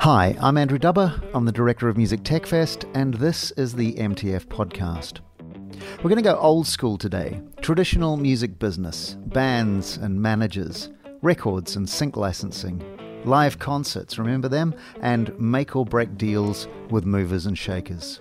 Hi, I'm Andrew Dubber. I'm the director of Music Tech Fest, and this is the MTF podcast. We're going to go old school today traditional music business, bands and managers, records and sync licensing, live concerts, remember them? And make or break deals with movers and shakers.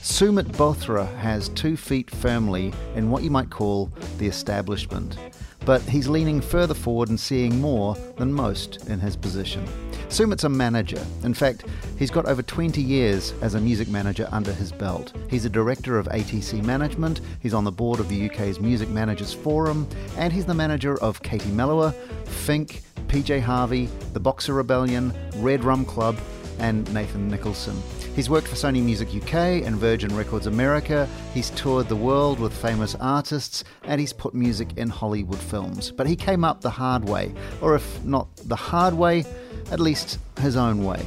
Sumit Bothra has two feet firmly in what you might call the establishment but he's leaning further forward and seeing more than most in his position. Sumit's a manager. In fact, he's got over 20 years as a music manager under his belt. He's a director of ATC Management, he's on the board of the UK's Music Managers Forum, and he's the manager of Katie Melua, Fink, PJ Harvey, The Boxer Rebellion, Red Rum Club, and Nathan Nicholson. He's worked for Sony Music UK and Virgin Records America. He's toured the world with famous artists and he's put music in Hollywood films. But he came up the hard way, or if not the hard way, at least his own way.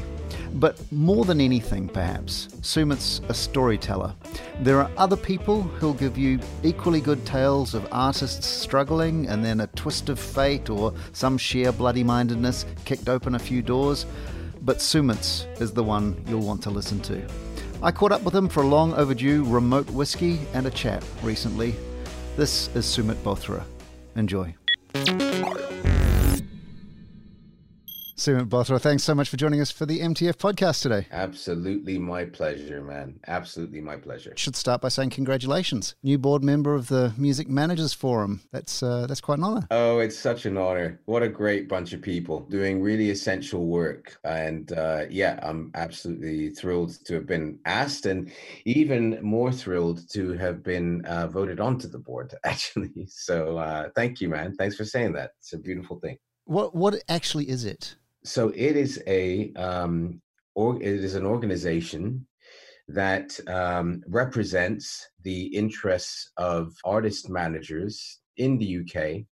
But more than anything, perhaps, Sumit's a storyteller. There are other people who'll give you equally good tales of artists struggling and then a twist of fate or some sheer bloody mindedness kicked open a few doors but Sumit's is the one you'll want to listen to. I caught up with him for a long overdue remote whiskey and a chat recently. This is Sumit Bothra. Enjoy. Sumit Bothra, thanks so much for joining us for the MTF podcast today. Absolutely my pleasure, man. Absolutely my pleasure. Should start by saying congratulations, new board member of the Music Managers Forum. That's uh, that's quite an honor. Oh, it's such an honor. What a great bunch of people doing really essential work, and uh, yeah, I'm absolutely thrilled to have been asked, and even more thrilled to have been uh, voted onto the board. Actually, so uh, thank you, man. Thanks for saying that. It's a beautiful thing. What what actually is it? So it is a um, or it is an organization that um, represents the interests of artist managers in the UK,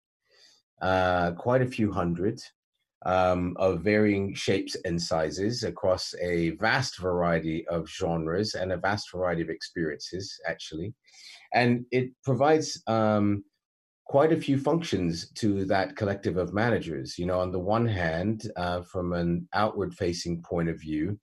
uh, quite a few hundred um, of varying shapes and sizes across a vast variety of genres and a vast variety of experiences, actually. And it provides um, quite a few functions to that collective of managers. You know, on the one hand, uh, from an outward facing point of view,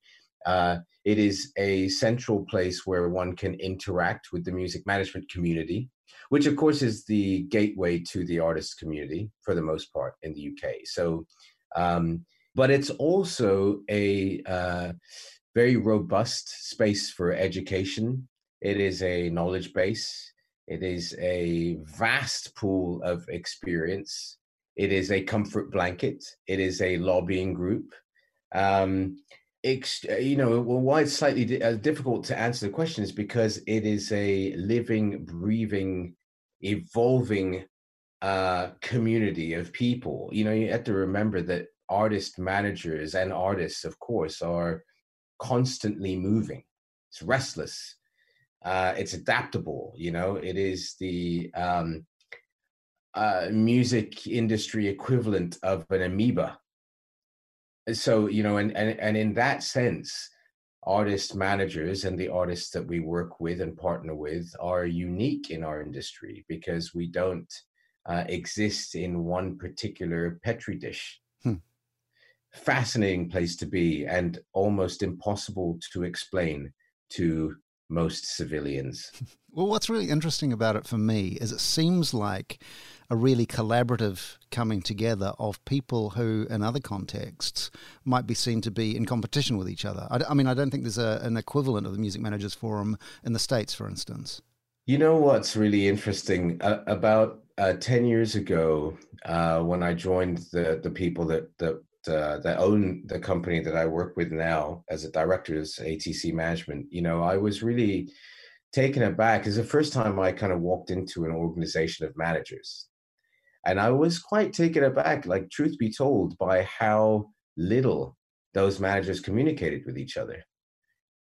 uh, it is a central place where one can interact with the music management community, which of course is the gateway to the artist community for the most part in the UK. So, um, but it's also a uh, very robust space for education. It is a knowledge base. It is a vast pool of experience. It is a comfort blanket. It is a lobbying group. Um, ex- uh, you know, well, why it's slightly di- uh, difficult to answer the question is because it is a living, breathing, evolving uh, community of people. You know, you have to remember that artist managers and artists, of course, are constantly moving. It's restless uh, it's adaptable you know? It is the um, uh, music industry equivalent of an amoeba. So you know and, and and in that sense artist managers and the artists that we work with and partner with are unique in our industry because we don't uh, exist in one particular petri dish. Hmm. fascinating place to be and almost impossible to explain to most civilians. Well, what's really interesting about it for me is it seems like a really collaborative coming together of people who, in other contexts, might be seen to be in competition with each other. I, I mean, I don't think there's a, an equivalent of the Music Managers Forum in the States, for instance. You know what's really interesting? Uh, about uh, 10 years ago, uh, when I joined the, the people that, that uh, that own the company that I work with now as a director is ATC Management, you know, I was really taken aback. It's the first time I kind of walked into an organization of managers. And I was quite taken aback, like, truth be told, by how little those managers communicated with each other.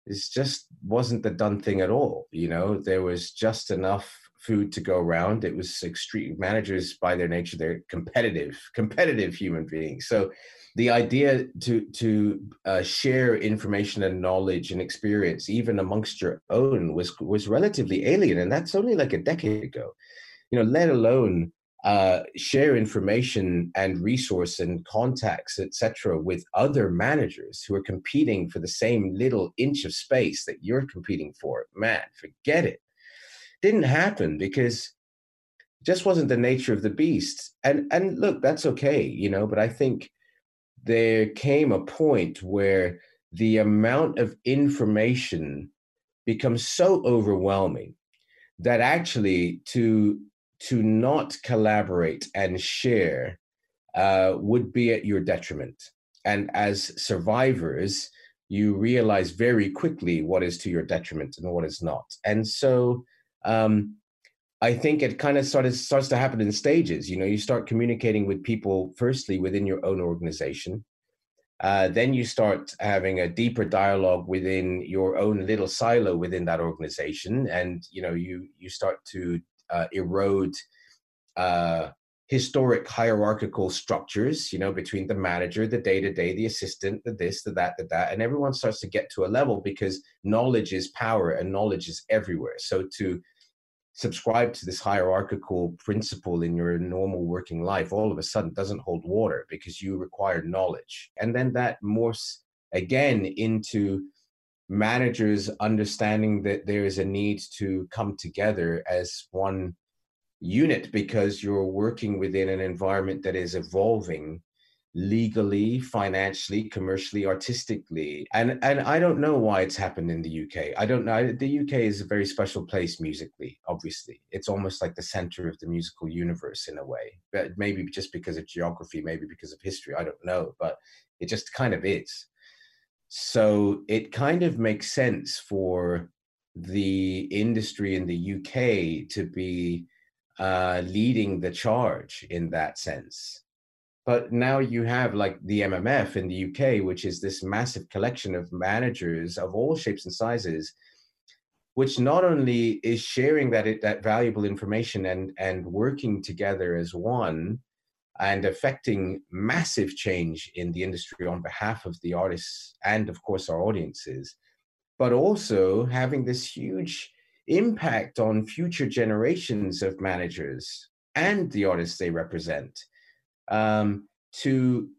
It just wasn't the done thing at all. You know, there was just enough food to go around. It was extreme managers by their nature, they're competitive, competitive human beings. So the idea to to uh, share information and knowledge and experience, even amongst your own, was was relatively alien, and that's only like a decade ago. You know, let alone uh, share information and resource and contacts, etc., with other managers who are competing for the same little inch of space that you're competing for, man, forget it. Didn't happen because just wasn't the nature of the beast. And and look, that's okay, you know. But I think there came a point where the amount of information becomes so overwhelming that actually to to not collaborate and share uh, would be at your detriment. And as survivors, you realize very quickly what is to your detriment and what is not. And so um, I think it kind of started starts to happen in stages. You know, you start communicating with people firstly within your own organization. Uh, then you start having a deeper dialogue within your own little silo within that organization, and you know you you start to uh, erode uh, historic hierarchical structures, you know, between the manager, the day to day, the assistant, the this, the that, the that, and everyone starts to get to a level because knowledge is power and knowledge is everywhere. So to subscribe to this hierarchical principle in your normal working life all of a sudden doesn't hold water because you require knowledge. And then that morphs again into managers understanding that there is a need to come together as one unit because you're working within an environment that is evolving legally financially commercially artistically. And and i don't know why it's happened in the uk i don't know. The uk is a very special place musically obviously. It's almost like the center of the musical universe in a way. But maybe just because of geography maybe because of history i don't know. But it just kind of is. So it kind of makes sense for the industry in the uk to be uh, leading the charge in that sense but now you have like the MMF in the UK, which is this massive collection of managers of all shapes and sizes, which not only is sharing that that valuable information and and working together as one, and affecting massive change in the industry on behalf of the artists and of course our audiences, but also having this huge impact on future generations of managers and the artists they represent um, to,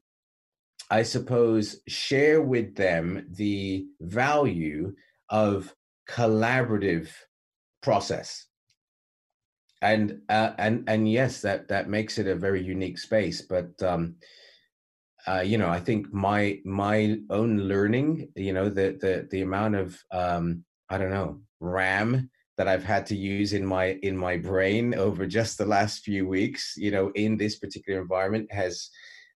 I suppose, share with them the value of collaborative process. And uh, and and yes, that that makes it a very unique space. But um, uh, you know, I think my my own learning, you know, the the the amount of um, I don't know RAM that I've had to use in my in my brain over just the last few weeks, you know, in this particular environment has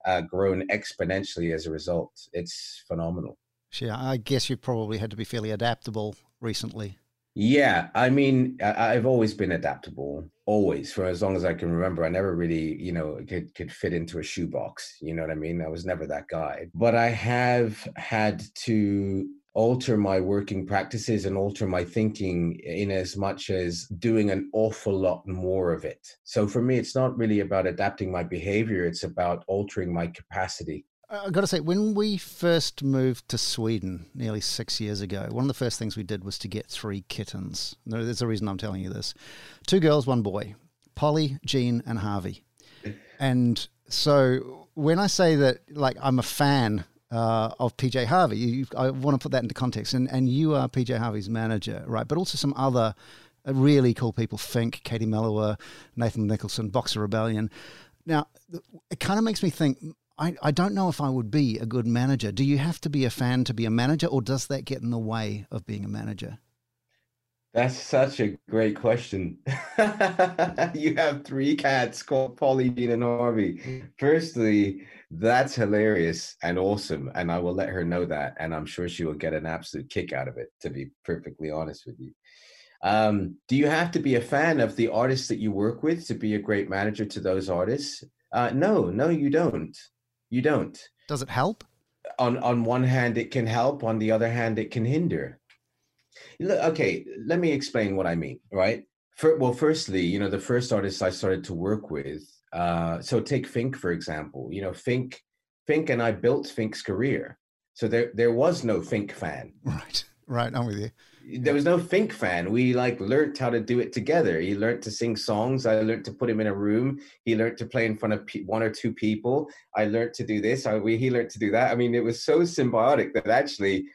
uh, grown exponentially as a result. It's phenomenal. Yeah, I guess you probably had to be fairly adaptable recently. Yeah, I mean, I've always been adaptable, always for as long as I can remember. I never really, you know, could could fit into a shoebox. You know what I mean? I was never that guy. But I have had to alter my working practices and alter my thinking in as much as doing an awful lot more of it. So for me, it's not really about adapting my behavior, it's about altering my capacity. I've got to say, when we first moved to Sweden nearly six years ago, one of the first things we did was to get three kittens. There's a reason I'm telling you this two girls, one boy Polly, Jean, and Harvey. And so when I say that, like, I'm a fan uh, of PJ Harvey. You, I want to put that into context. And, and you are PJ Harvey's manager, right? But also some other uh, really cool people Fink, Katie Melua, Nathan Nicholson, Boxer Rebellion. Now, it kind of makes me think I, I don't know if I would be a good manager. Do you have to be a fan to be a manager, or does that get in the way of being a manager? That's such a great question. you have three cats called Polly, Jean, and Harvey. Firstly, that's hilarious and awesome. And I will let her know that. And I'm sure she will get an absolute kick out of it, to be perfectly honest with you. Um, do you have to be a fan of the artists that you work with to be a great manager to those artists? Uh, no, no, you don't. You don't. Does it help? On on one hand, it can help. On the other hand, it can hinder. Okay, let me explain what I mean. Right. For, well, firstly, you know, the first artist I started to work with uh, so take Fink for example. You know, Fink, Fink, and I built Fink's career. So there, there was no Fink fan. Right, right. I'm with you. there was no Fink fan. We like learnt how to do it together. He learnt to sing songs. I learnt to put him in a room. He learnt to play in front of one or two people. I learnt to do this. I, we, he learnt to do that. I mean, it was so symbiotic that actually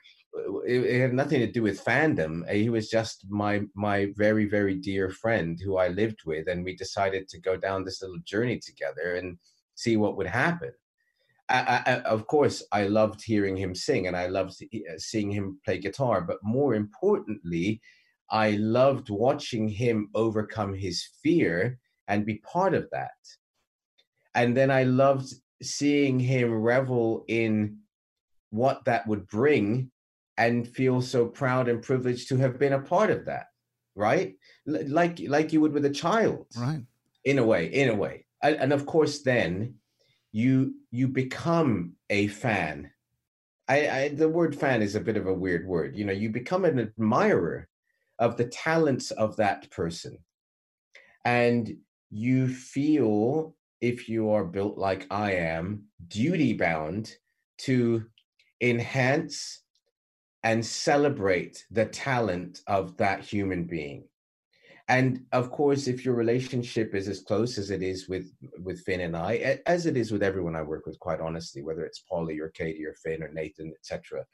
it, it, had nothing to do with fandom. He was just my my very very dear friend who I lived with, and we decided to go down this little journey together and see what would happen. I, I, of course, I loved hearing him sing and I loved uh, seeing him play guitar. But more importantly, I loved watching him overcome his fear and be part of that. And then I loved seeing him revel in what that would bring and feel so proud and privileged to have been a part of that. Right? Like like you would with a child. Right. In a way, in a way. And, and of course, then you you become a fan. I, I the word fan is a bit of a weird word. You know, you become an admirer of the talents of that person. And you feel, if you are built like I am, duty bound to enhance and celebrate the talent of that human being. And of course if your relationship is as close as it is with with finn and i as it is with everyone i work with quite honestly whether it's polly or katie or finn or nathan etc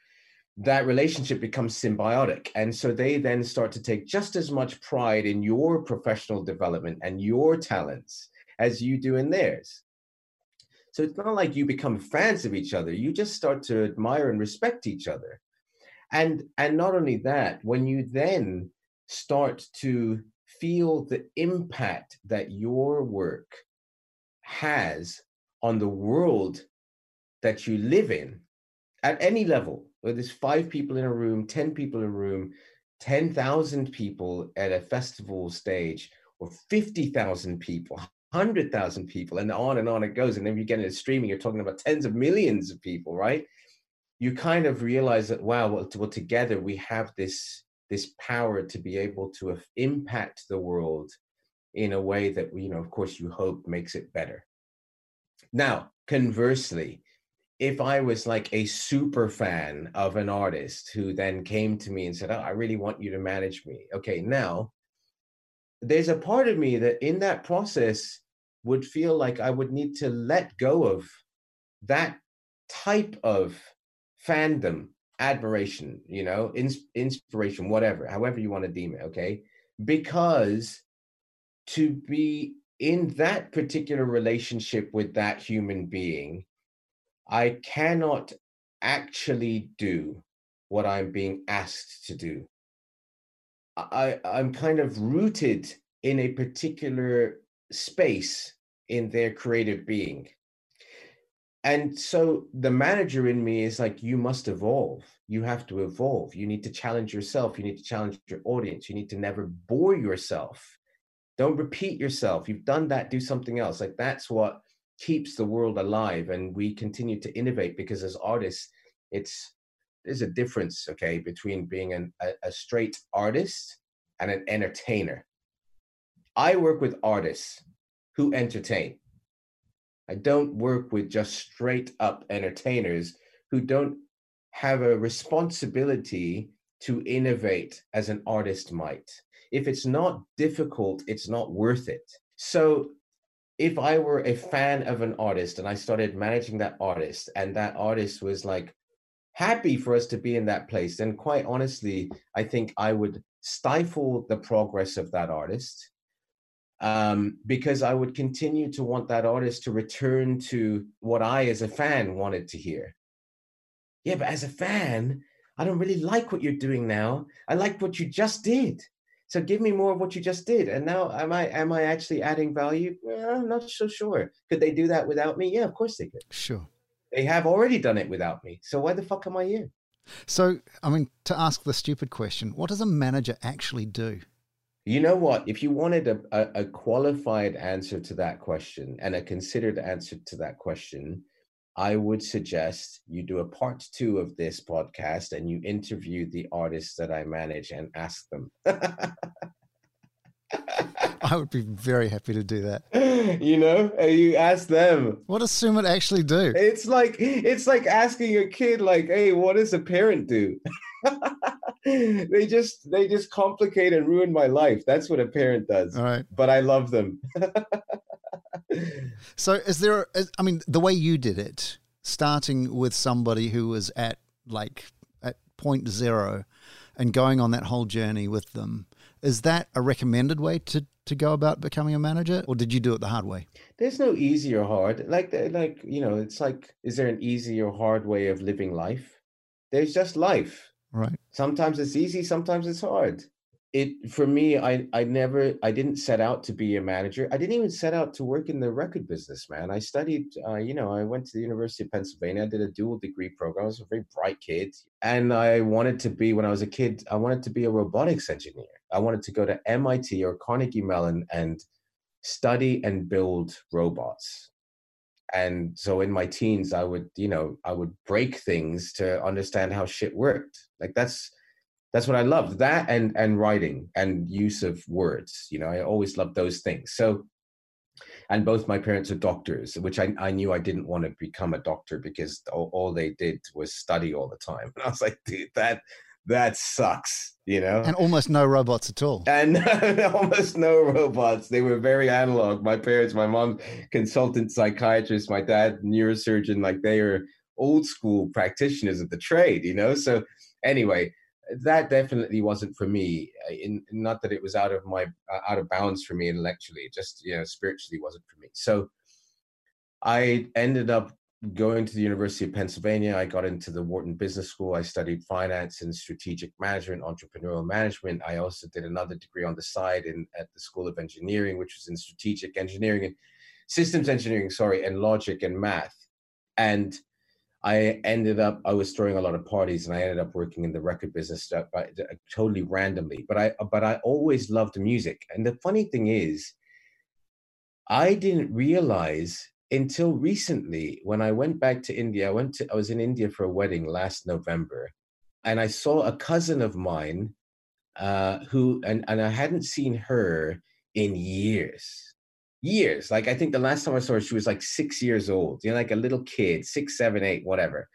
that relationship becomes symbiotic. And so they then start to take just as much pride in your professional development and your talents as you do in theirs. So it's not like you become fans of each other. You just start to admire and respect each other and and not only that when you then start to feel the impact that your work has on the world that you live in at any level, whether there's five people in a room, 10 people in a room, 10,000 people at a festival stage, or 50,000 people, 100,000 people, and on and on it goes. And then you get into streaming, you're talking about tens of millions of people, right? You kind of realize that, wow, well, well together we have this this power to be able to impact the world in a way that you know of course you hope makes it better. Now conversely if i was like a super fan of an artist who then came to me and said oh, i really want you to manage me. Okay now there's a part of me that in that process would feel like i would need to let go of that type of fandom admiration, you know, ins- inspiration, whatever, however you want to deem it, okay? Because to be in that particular relationship with that human being, I cannot actually do what I'm being asked to do. I, I'm kind of rooted in a particular space in their creative being and so the manager in me is like you must evolve. You have to evolve. You need to challenge yourself. You need to challenge your audience. You need to never bore yourself. Don't repeat yourself. You've done that. Do something else. Like that's what keeps the world alive and we continue to innovate because as artists it's there's a difference okay between being an, a, a straight artist and an entertainer. I work with artists who entertain I don't work with just straight up entertainers who don't have a responsibility to innovate as an artist might. If it's not difficult, it's not worth it. So if I were a fan of an artist and I started managing that artist and that artist was like happy for us to be in that place, then quite honestly, I think I would stifle the progress of that artist um, because I would continue to want that artist to return to what I, as a fan, wanted to hear. Yeah, but as a fan, I don't really like what you're doing now. I like what you just did. So give me more of what you just did. And now, am I am I actually adding value? Well, I'm not so sure. Could they do that without me? Yeah, of course they could. Sure. They have already done it without me. So why the fuck am I here? So, I mean, to ask the stupid question, what does a manager actually do? You know what? If you wanted a, a, a, qualified answer to that question and a considered answer to that question, I would suggest you do a part two of this podcast and you interview the artists that I manage and ask them. I would be very happy to do that. You know, you ask them. What does Sumit actually do? It's like it's like asking a kid, like, "Hey, what does a parent do?" they just they just complicate and ruin my life. That's what a parent does. All right. But I love them. so is there I mean the way you did it starting with somebody who was at like at point zero and going on that whole journey with them is that a recommended way to to go about becoming a manager or did you do it the hard way? There's no easy or hard. Like like you know it's like is there an easy or hard way of living life? There's just life. Right. Sometimes it's easy sometimes it's hard it for me i i never i didn't set out to be a manager. I didn't even set out to work in the record business man. I studied uh, you know i went to the university of pennsylvania. I did a dual degree program. I was a very bright kid. And i wanted to be when i was a kid i wanted to be a robotics engineer. I wanted to go to mit or carnegie mellon and study and build robots. And so in my teens i would you know i would break things to understand how shit worked. Like that's that's what I love. That and and writing and use of words. You know, I always loved those things. So and both my parents are doctors, which I, I knew I didn't want to become a doctor because all, all they did was study all the time. And I was like, dude, that that sucks, you know? And almost no robots at all. And almost no robots. They were very analog. My parents, my mom, consultant psychiatrist, my dad, neurosurgeon, like they are old school practitioners of the trade, you know? So anyway, that definitely wasn't for me. In not that it was out of my uh, out of bounds for me intellectually, just you know spiritually wasn't for me. So I ended up going to the University of Pennsylvania. I got into the Wharton Business School. I studied finance and strategic management, entrepreneurial management. I also did another degree on the side in at the School of Engineering, which was in strategic engineering and systems engineering, sorry, and logic and math. And I ended up I was throwing a lot of parties and I ended up working in the record business uh, uh, totally randomly. But I but I always loved music. And the funny thing is, I didn't realize until recently when I went back to India. I went to I was in India for a wedding last November, and I saw a cousin of mine uh, who and and I hadn't seen her in years years. Like I think the last time I saw her, she was like six years old, you know, like a little kid, six, seven, eight, whatever.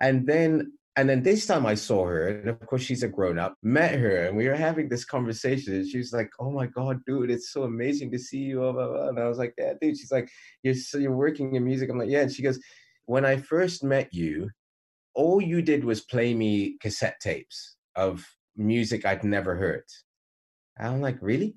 And then and then this time I saw her, and of course she's a grown up, met her, and we were having this conversation. And she was like, "Oh my god, dude, it's so amazing to see you!" And I was like, "Yeah, dude." She's like, "You're so you're working in music." I'm like, "Yeah." And she goes, "When I first met you, all you did was play me cassette tapes of music I'd never heard." I'm like, "Really?"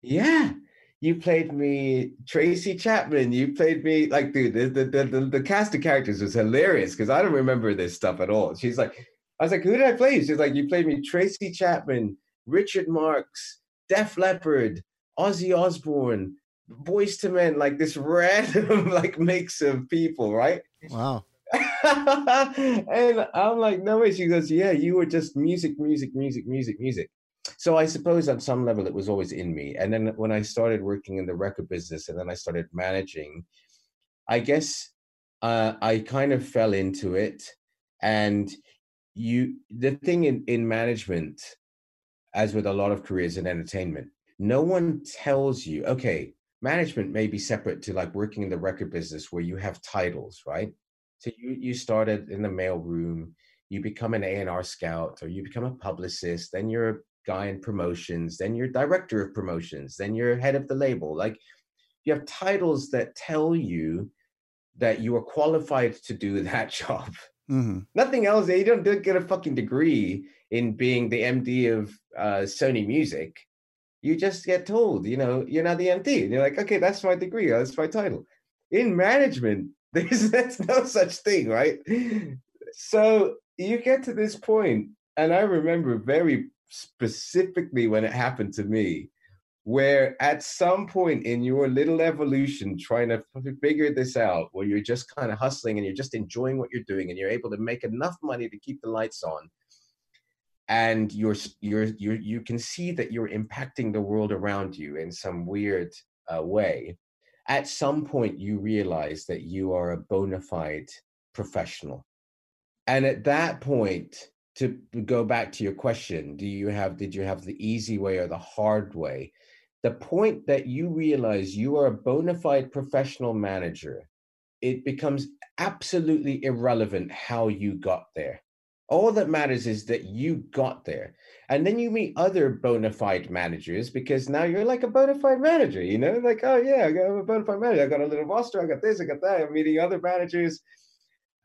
Yeah you played me Tracy Chapman. You played me like, dude, the the the, the cast of characters was hilarious because I don't remember this stuff at all. She's like, I was like, who did I play? She's like, you played me Tracy Chapman, Richard Marx, Def Leppard, Ozzy Osbourne, Boyz II Men, like this random like mix of people, right? Wow. and I'm like, no way. She goes, yeah, you were just music, music, music, music, music so I suppose on some level it was always in me. And then when I started working in the record business and then I started managing, I guess uh, I kind of fell into it. And you, the thing in, in management, as with a lot of careers in entertainment, no one tells you, okay, management may be separate to like working in the record business where you have titles, right? So you you started in the mail room, you become an A&R scout or you become a publicist, then you're guy in promotions, then you're director of promotions, then you're head of the label. Like you have titles that tell you that you are qualified to do that job. Mm-hmm. Nothing else. You don't, don't, get a fucking degree in being the MD of uh, Sony Music. You just get told, you know, you're not the MD. And you're like, okay, that's my degree. That's my title. In management, there's that's no such thing, right? So you get to this point, and I remember very specifically when it happened to me, where at some point in your little evolution, trying to figure this out, where you're just kind of hustling and you're just enjoying what you're doing and you're able to make enough money to keep the lights on, and you're you're you you can see that you're impacting the world around you in some weird uh, way. At some point, you realize that you are a bona fide professional, and at that point, to go back to your question do you have did you have the easy way or the hard way the point that you realize you are a bona fide professional manager it becomes absolutely irrelevant how you got there All that matters is that you got there. And then you meet other bona fide managers because now you're like a bona fide manager, you know, like, oh yeah, i'm a bona fide manager. I got a little roster. I got this, I got that. I'm meeting other managers.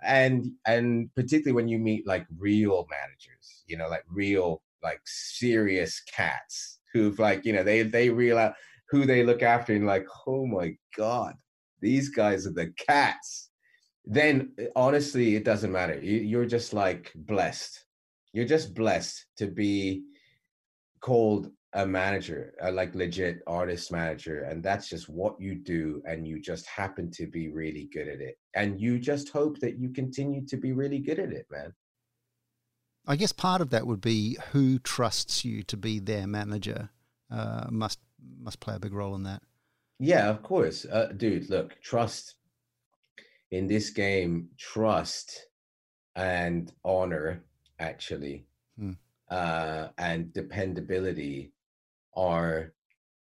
And and particularly when you meet like real managers, you know, like real, like serious cats who've like, you know, they they realize who they look after and like, oh my God, these guys are the cats. Then eh, honestly, it doesn't matter. You're just like blessed you're just blessed to be called a manager, a like legit artist manager, and that's just what you do, and you just happen to be really good at it, and you just hope that you continue to be really good at it, man. I guess part of that would be who trusts you to be their manager. Uh, must must play a big role in that. Yeah, of course, uh, dude. Look, trust in this game. Trust and honor actually, hmm. uh, and dependability are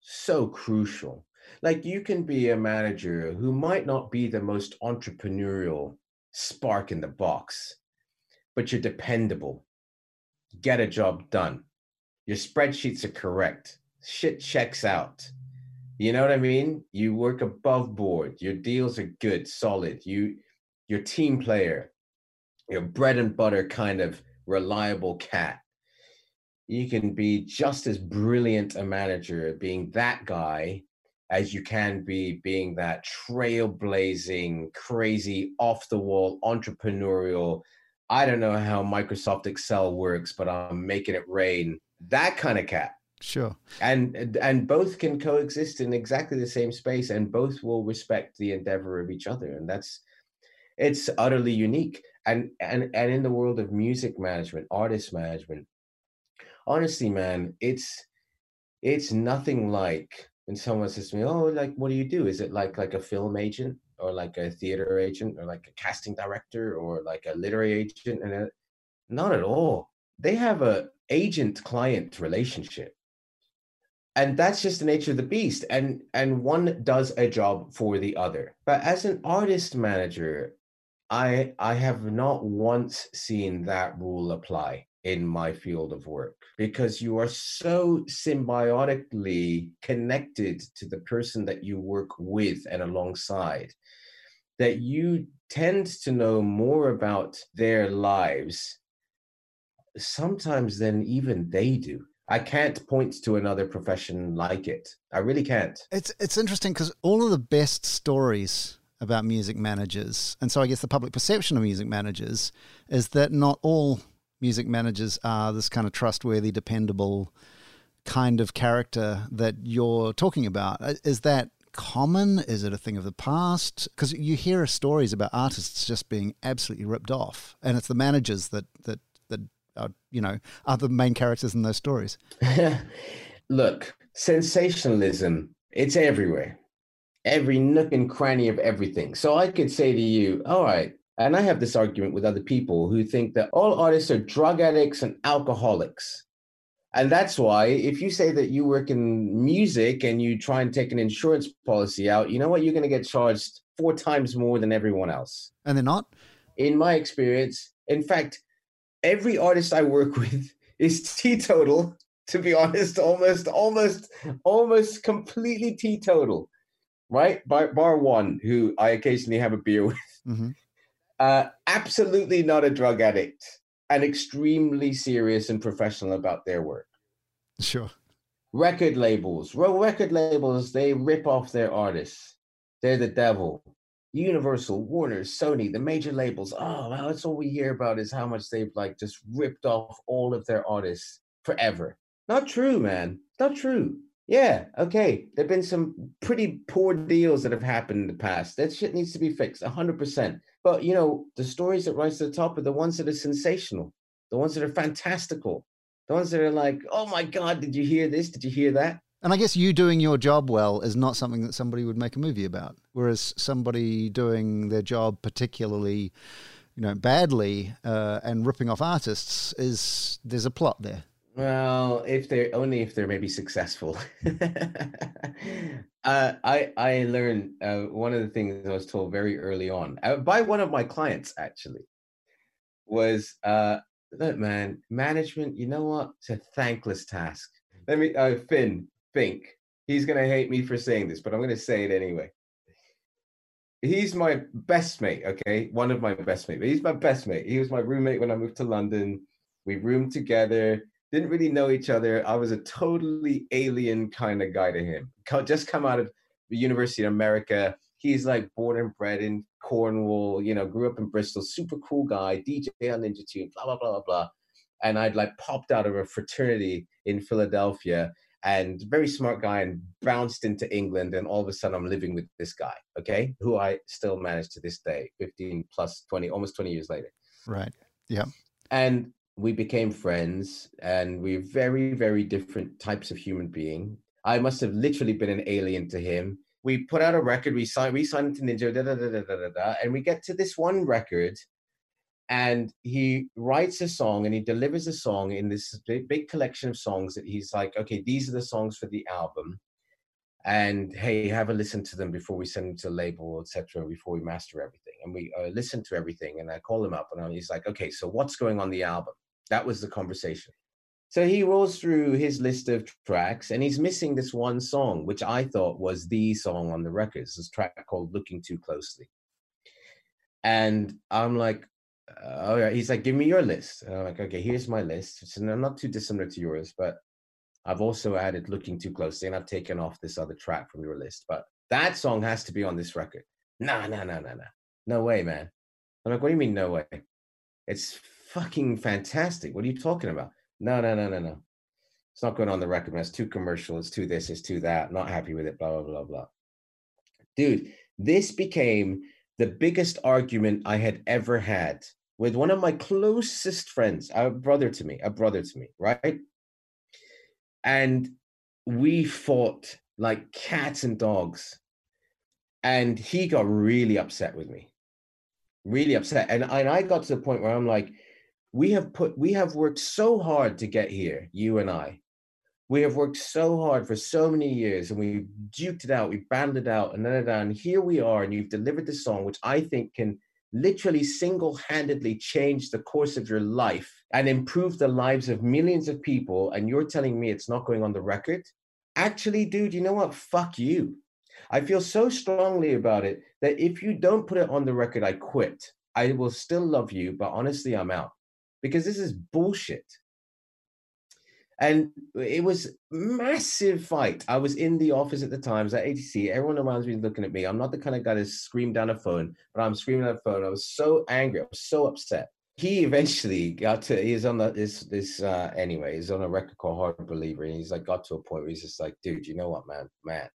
so crucial. Like you can be a manager who might not be the most entrepreneurial spark in the box, but you're dependable. Get a job done. Your spreadsheets are correct. Shit checks out. You know what I mean? You work above board. Your deals are good, solid. You you're team player, your bread and butter kind of reliable cat. You can be just as brilliant a manager being that guy as you can be being that trailblazing, crazy, off the wall, entrepreneurial. I don't know how Microsoft Excel works, but I'm making it rain. That kind of cat. Sure. And and both can coexist in exactly the same space and both will respect the endeavor of each other. And that's it's utterly unique and and and in the world of music management artist management honestly man it's it's nothing like when someone says to me oh like what do you do? Is it like like a film agent or like a theater agent or like a casting director or like a literary agent? And a, not at all. They have a agent client relationship. And that's just the nature of the beast. And and one does a job for the other. But as an artist manager I I have not once seen that rule apply in my field of work because you are so symbiotically connected to the person that you work with and alongside that you tend to know more about their lives sometimes than even they do. I can't point to another profession like it. I really can't. It's it's interesting because all of the best stories about music managers. And so I guess the public perception of music managers is that not all music managers are this kind of trustworthy, dependable kind of character that you're talking about. Uh, is that common? Is it a thing of the past? Because you hear stories about artists just being absolutely ripped off, and it's the managers that that that are you know are the main characters in those stories. Look, sensationalism. It's everywhere every nook and cranny of everything. So I could say to you, all right, and I have this argument with other people who think that all artists are drug addicts and alcoholics. And that's why, if you say that you work in music and you try and take an insurance policy out, you know what? You're going to get charged four times more than everyone else. And they're not? In my experience, in fact, every artist I work with is teetotal, to be honest, almost, almost, almost completely teetotal right? Bar, bar one, who I occasionally have a beer with. Mm-hmm. Uh, absolutely not a drug addict and extremely serious and professional about their work. Sure. Record labels, record labels, they rip off their artists. They're the devil. Universal, Warner, Sony, the major labels. Oh, well, that's all we hear about is how much they've like just ripped off all of their artists forever. Not true, man. Not true. Yeah, okay. There've been some pretty poor deals that have happened in the past. That shit needs to be fixed, hundred percent. But you know, the stories that rise to the top are the ones that are sensational, the ones that are fantastical, the ones that are like, oh my god, did you hear this? Did you hear that? And I guess you doing your job well is not something that somebody would make a movie about. Whereas somebody doing their job particularly, you know, badly uh, and ripping off artists is there's a plot there. Well, if they're only if they're maybe successful. uh, I I learned uh, one of the things I was told very early on uh, by one of my clients actually was uh, look, man, management, you know what? It's a thankless task. Let me, uh, Finn, think. He's to hate me for saying this, but I'm to say it anyway. He's my best mate, okay? One of my best mates. He's my best mate. He was my roommate when I moved to London. We roomed together, didn't really know each other. I was a totally alien kind of guy to him. Just come out of the University of America. He's like born and bred in Cornwall, you know, grew up in Bristol, super cool guy, DJ on Ninja Tune, blah, blah, blah, blah, blah. And I'd like popped out of a fraternity in Philadelphia and very smart guy and bounced into England. And all of a sudden I'm living with this guy, okay, who I still manage to this day, 15 plus 20, almost 20 years later. Right. Yeah. And we became friends and we're very, very different types of human being. I must have literally been an alien to him we put out a record, we signed, we signed to Ninja, da, da, da, da, da, da, and we get to this one record, and he writes a song and he delivers a song in this big, big collection of songs that he's like, okay, these are the songs for the album, and hey, have a listen to them before we send them to the label, etc., before we master everything. And we uh, listen to everything, and I call him up, and he's like, okay, so what's going on the album? That was the conversation. So he rolls through his list of tracks and he's missing this one song, which I thought was the song on the record. This track called Looking Too Closely. And I'm like, oh yeah, he's like, give me your list. And I'm like, okay, here's my list. It's not too dissimilar to yours, but I've also added Looking Too Closely and I've taken off this other track from your list. But that song has to be on this record. Nah, nah, nah, nah, nah. No way, man. I'm like, what do you mean, no way? It's fucking fantastic. What are you talking about? No, no, no, no, no. It's not going on the record, man. It's too commercial. It's too this, it's too that. Not happy with it, blah, blah, blah, blah. Dude, this became the biggest argument I had ever had with one of my closest friends, a brother to me, a brother to me, right? And we fought like cats and dogs. And he got really upset with me, really upset. And, and I got to the point where I'm like, we have put we have worked so hard to get here you and i. We have worked so hard for so many years and we duked it out we battled it out and then and here we are and you've delivered this song which i think can literally single-handedly change the course of your life and improve the lives of millions of people and you're telling me it's not going on the record? Actually dude you know what? Fuck you. I feel so strongly about it that if you don't put it on the record i quit. I will still love you but honestly i'm out because this is bullshit. And it was massive fight. I was in the office at the time. I was at ATC. Everyone around me looking at me. I'm not the kind of guy to scream down a phone, but I'm screaming at a phone. I was so angry. I was so upset. He eventually got to. He's on the this this uh anyway. He's on a record called Hard Believer, and he's like got to a point where he's just like, dude, you know what, man, man,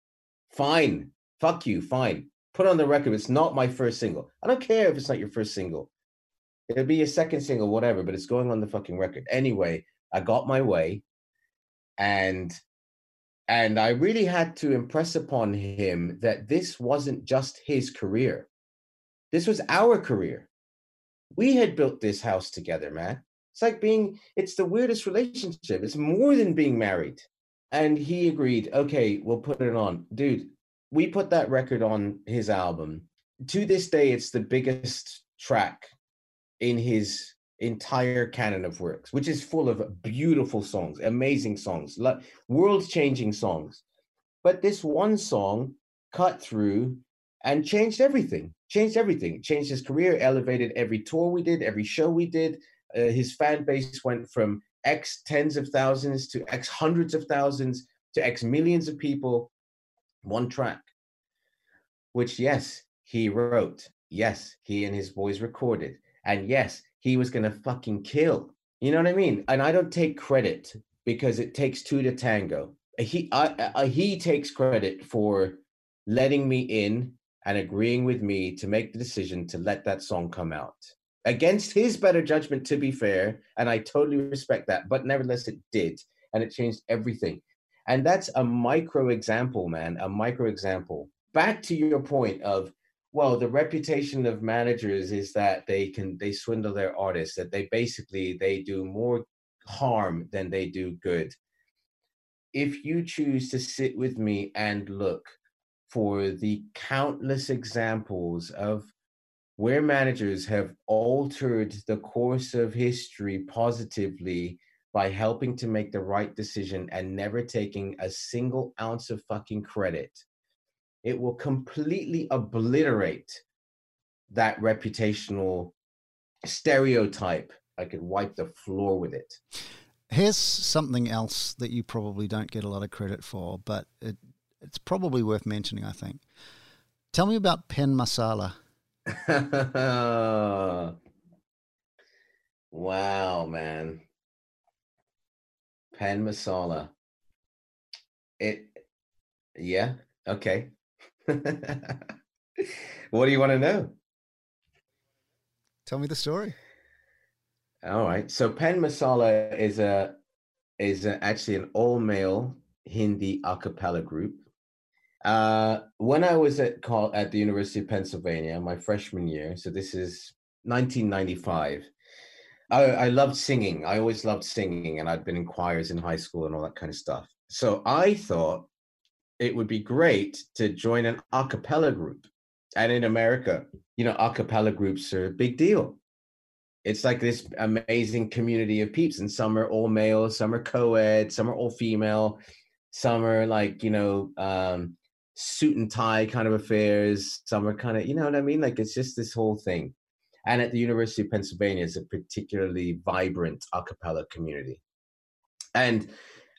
fine, fuck you, fine. Put on the record. It's not my first single. I don't care if it's not your first single. It'll be a second single, whatever, but it's going on the fucking record. Anyway, I got my way and and I really had to impress upon him that this wasn't just his career. This was our career. We had built this house together, man. It's like being, it's the weirdest relationship. It's more than being married. And he agreed, okay, we'll put it on. Dude, we put that record on his album. To this day, it's the biggest track in his entire canon of works, which is full of beautiful songs, amazing songs, world changing songs. But this one song cut through and changed everything, changed everything, changed his career, elevated every tour we did, every show we did. Uh, his fan base went from X tens of thousands to X hundreds of thousands to X millions of people. One track, which, yes, he wrote. Yes, he and his boys recorded. And yes, he was going to fucking kill. You know what I mean? And I don't take credit because it takes two to tango. He, I, I, he takes credit for letting me in and agreeing with me to make the decision to let that song come out against his better judgment, to be fair. And I totally respect that. But nevertheless, it did. And it changed everything. And that's a micro example, man, a micro example. Back to your point of well the reputation of managers is that they can they swindle their artists that they basically they do more harm than they do good. If you choose to sit with me and look for the countless examples of where managers have altered the course of history positively by helping to make the right decision and never taking a single ounce of fucking credit, it will completely obliterate that reputational stereotype. I could wipe the floor with it. Here's something else that you probably don't get a lot of credit for, but it, it's probably worth mentioning, I think. Tell me about Penn Masala. wow, man. Penn Masala. It, yeah, okay. what do you want to know? Tell me the story. All right. So Penn Masala is a is a, actually an all male Hindi a cappella group. Uh, when I was at call at the University of Pennsylvania, my freshman year, so this is 1995. I, I loved singing. I always loved singing, and I'd been in choirs in high school and all that kind of stuff. So I thought it would be great to join an a cappella group. And in America, you know, a cappella groups are a big deal. It's like this amazing community of peeps and some are all male some are co-ed some are all female some are like you know um suit and tie kind of affairs some are kind of you know what i mean? Like it's just this whole thing. And at the university of pennsylvania it's a particularly vibrant a cappella community. And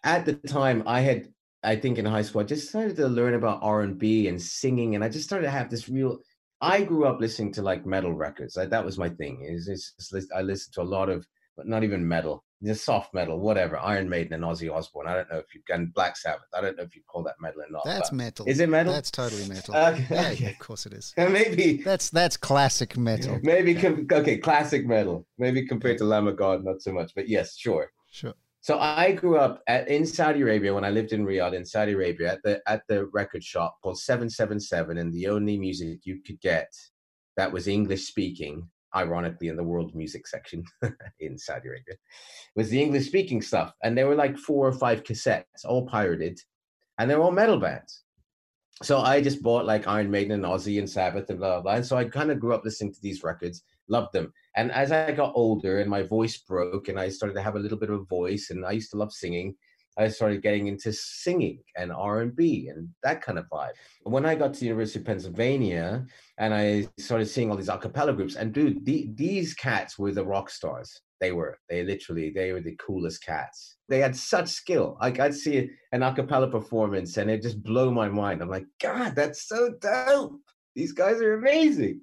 at the time i had i think in high school i just started to learn about r&b and singing and i just started to have this real I grew up listening to like metal records. I, that was my thing. Is it's, I listened to a lot of, but not even metal, just soft metal, whatever. Iron Maiden and Ozzy Osbourne. I don't know if you can Black Sabbath. I don't know if you call that metal or not. That's metal. Is it metal? That's totally metal. Okay. Yeah, yeah, of course it is. Maybe that's that's classic metal. Maybe okay, classic metal. Maybe compared to Lamb of God, not so much, but yes, sure. Sure. So I grew up at, in Saudi Arabia when I lived in Riyadh in Saudi Arabia at the at the record shop called 777 and the only music you could get that was English speaking, ironically in the world music section in Saudi Arabia, was the English speaking stuff. And there were like four or five cassettes, all pirated, and they're all metal bands. So I just bought like Iron Maiden and Ozzy and Sabbath and blah, blah, blah. And so I kind of grew up listening to these records, loved them. And as I got older and my voice broke and I started to have a little bit of a voice and I used to love singing, I started getting into singing and R and that kind of vibe. When I got to the University of Pennsylvania and I started seeing all these a cappella groups, and dude, the, these cats were the rock stars. They were. They literally. They were the coolest cats. They had such skill. Like I'd see an a cappella performance and it just blow my mind. I'm like, God, that's so dope. These guys are amazing.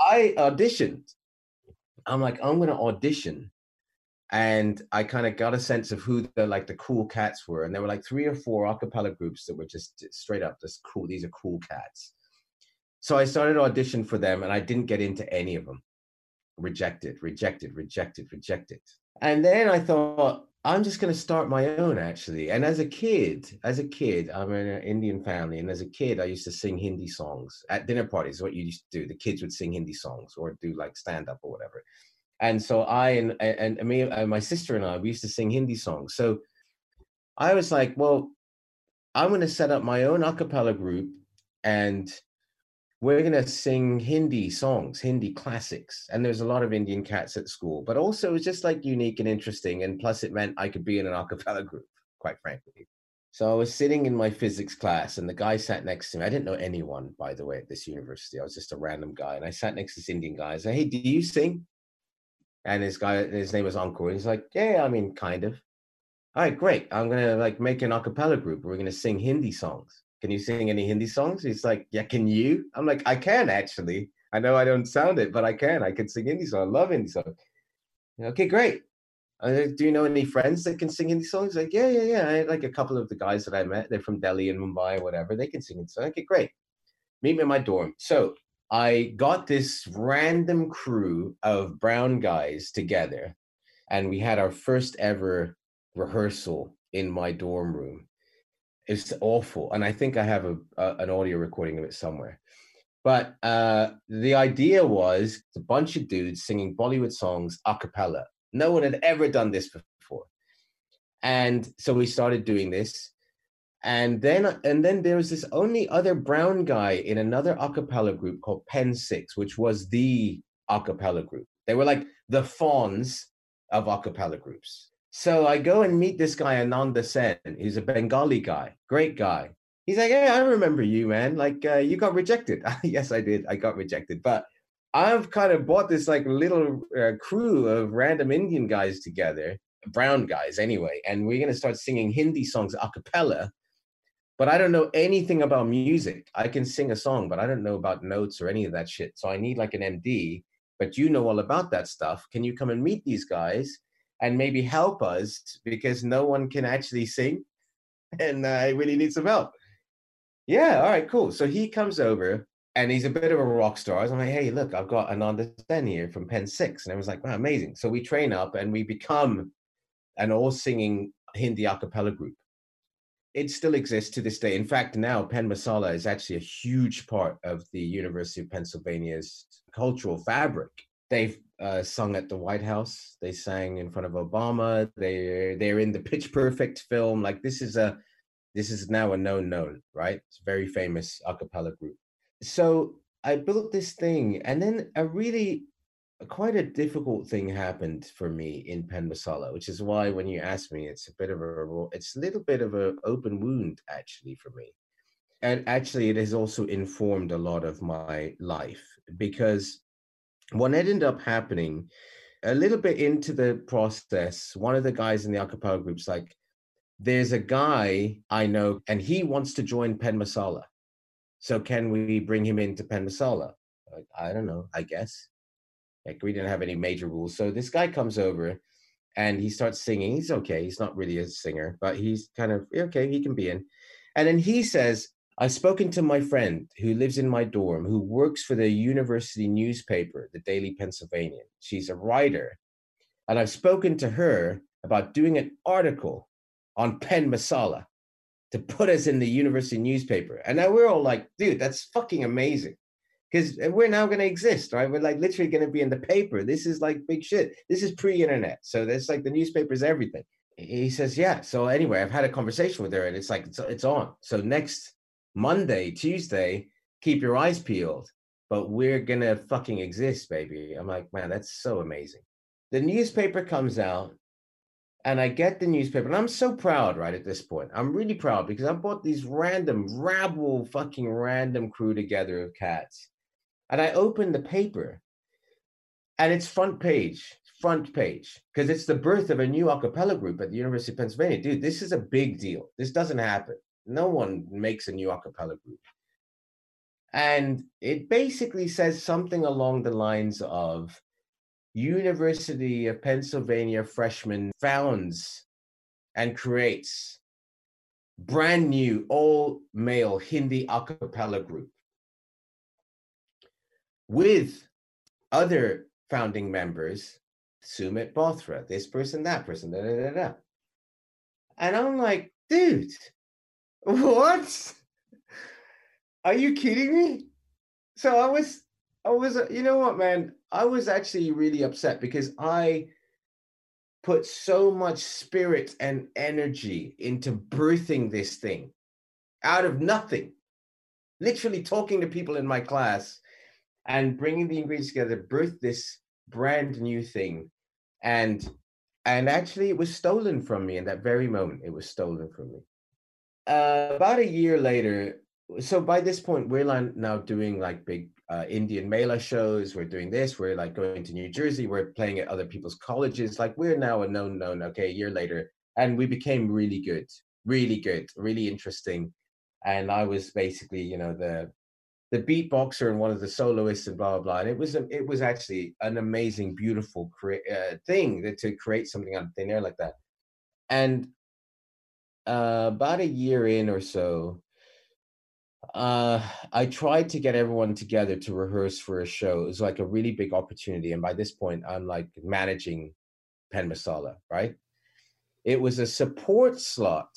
I auditioned. I'm like, I'm gonna audition and I kind of got a sense of who the like the cool cats were, and there were like three or four acapella groups that were just straight up just cool. These are cool cats. So I started audition for them, and I didn't get into any of them. Rejected, rejected, rejected, rejected. And then I thought I'm just going to start my own actually. And as a kid, as a kid, I'm in an Indian family, and as a kid, I used to sing Hindi songs at dinner parties. What you used to do, the kids would sing Hindi songs or do like stand up or whatever and so I and and, and me and my sister and I we used to sing Hindi songs. So I was like, well, I'm going to set up my own a cappella group, and we're going to sing Hindi songs, Hindi classics. And there's a lot of Indian cats at school, but also it's just like unique and interesting. And plus, it meant I could be in an a cappella group, quite frankly. So I was sitting in my physics class, and the guy sat next to me. I didn't know anyone, by the way, at this university. I was just a random guy, and I sat next to this Indian guy. I said, "Hey, do you sing?" And his guy, his name was Uncle. He's like, yeah, I mean, kind of. All right, great. I'm gonna like make an acapella group. We're gonna sing Hindi songs. Can you sing any Hindi songs? He's like, yeah, can you? I'm like, I can actually. I know I don't sound it, but I can. I can sing Hindi songs. I love Hindi songs. Okay, great. Uh, do you know any friends that can sing Hindi songs? Like, yeah, yeah, yeah. I like a couple of the guys that I met. They're from Delhi and Mumbai or whatever. They can sing Hindi songs. Okay, great. Meet me in my dorm. So I got this random crew of brown guys together, and we had our first ever rehearsal in my dorm room. It's awful, and I think I have a, a an audio recording of it somewhere. But uh, the idea was a bunch of dudes singing Bollywood songs a cappella. No one had ever done this before, and so we started doing this. And then and then there was this only other brown guy in another a cappella group called Penn Six, which was the a cappella group. They were like the fawns of a cappella groups. So I go and meet this guy Ananda Sen. He's a Bengali guy, great guy. He's like, "Hey, I remember you, man. Like, uh, you got rejected." yes, I did. I got rejected, but I've kind of bought this like little uh, crew of random Indian guys together, brown guys anyway, and we're gonna start singing Hindi songs a cappella but I don't know anything about music. I can sing a song, but I don't know about notes or any of that shit. So I need like an MD, but you know all about that stuff. Can you come and meet these guys and maybe help us because no one can actually sing and I really need some help. Yeah, all right, cool. So he comes over and he's a bit of a rock star. I'm like, hey, look, I've got Ananda Sen here from Penn 6. And I was like, wow, amazing. So we train up and we become an all singing Hindi a cappella group it still exists to this day. In fact, now Penn Masala is actually a huge part of the University of Pennsylvania's cultural fabric. They've uh, sung at the White House. They sang in front of Obama. They they're in the Pitch Perfect film. Like this is a this is now a known known right. It's a very famous a cappella group. So I built this thing, and then a really quite a difficult thing happened for me in Penn Masala, which is why when you ask me, it's a bit of a it's a little bit of an open wound actually for me, and actually it has also informed a lot of my life because what ended up happening a little bit into the process, one of the guys in the acapella group's like, there's a guy I know and he wants to join Penn Masala. So can we bring him into Penn Masala? Like, I don't know, I guess. Like we didn't have any major rules. So this guy comes over and he starts singing. He's okay. He's not really a singer, but he's kind of okay. He can be in. And then he says, I've spoken to my friend who lives in my dorm, who works for the university newspaper, the Daily Pennsylvanian. She's a writer. And I've spoken to her about doing an article on Penn Masala to put us in the university newspaper. And now we're all like, dude, that's fucking amazing because we're now going to exist, right? We're like literally going to be in the paper. This is like big shit. This is pre-internet, so that's like the newspaper's everything. He says, yeah. So anyway, I've had a conversation with her, and it's like it's, it's on. So next Monday, Tuesday, keep your eyes peeled. But we're gonna fucking exist, baby. I'm like, man, that's so amazing. The newspaper comes out, and I get the newspaper, and I'm so proud, right, at this point. I'm really proud because I bought these random, rabble, fucking random crew together of cats and I open the paper and it's front page, front page, because it's the birth of a new a cappella group at the University of Pennsylvania. Dude, this is a big deal. This doesn't happen. No one makes a new a cappella group. And it basically says something along the lines of University of Pennsylvania freshman founds and creates brand new all male Hindi a cappella group with other founding members, Sumit Bothra, this person, that person, da, da, da, da. And I'm like, dude, what? Are you kidding me? So I was, I was, uh, you know what, man? I was actually really upset because I put so much spirit and energy into birthing this thing out of nothing. Literally talking to people in my class and bringing the ingredients together birthed this brand new thing and and actually it was stolen from me in that very moment it was stolen from me uh, about a year later so by this point we're now doing like big uh, indian mela shows. We're doing this. We're like going to new jersey. We're playing at other people's colleges. Like we're now a known known okay a year later. And we became really good really good really interesting. And i was basically you know the the beatboxer and one of the soloists and blah blah blah. And it was a, it was actually an amazing, beautiful cre- uh, thing that, to create something out of thin air like that. And uh, about a year in or so, uh, I tried to get everyone together to rehearse for a show. It was like a really big opportunity, and by this point, I'm like managing Penn Masala, right? It was a support slot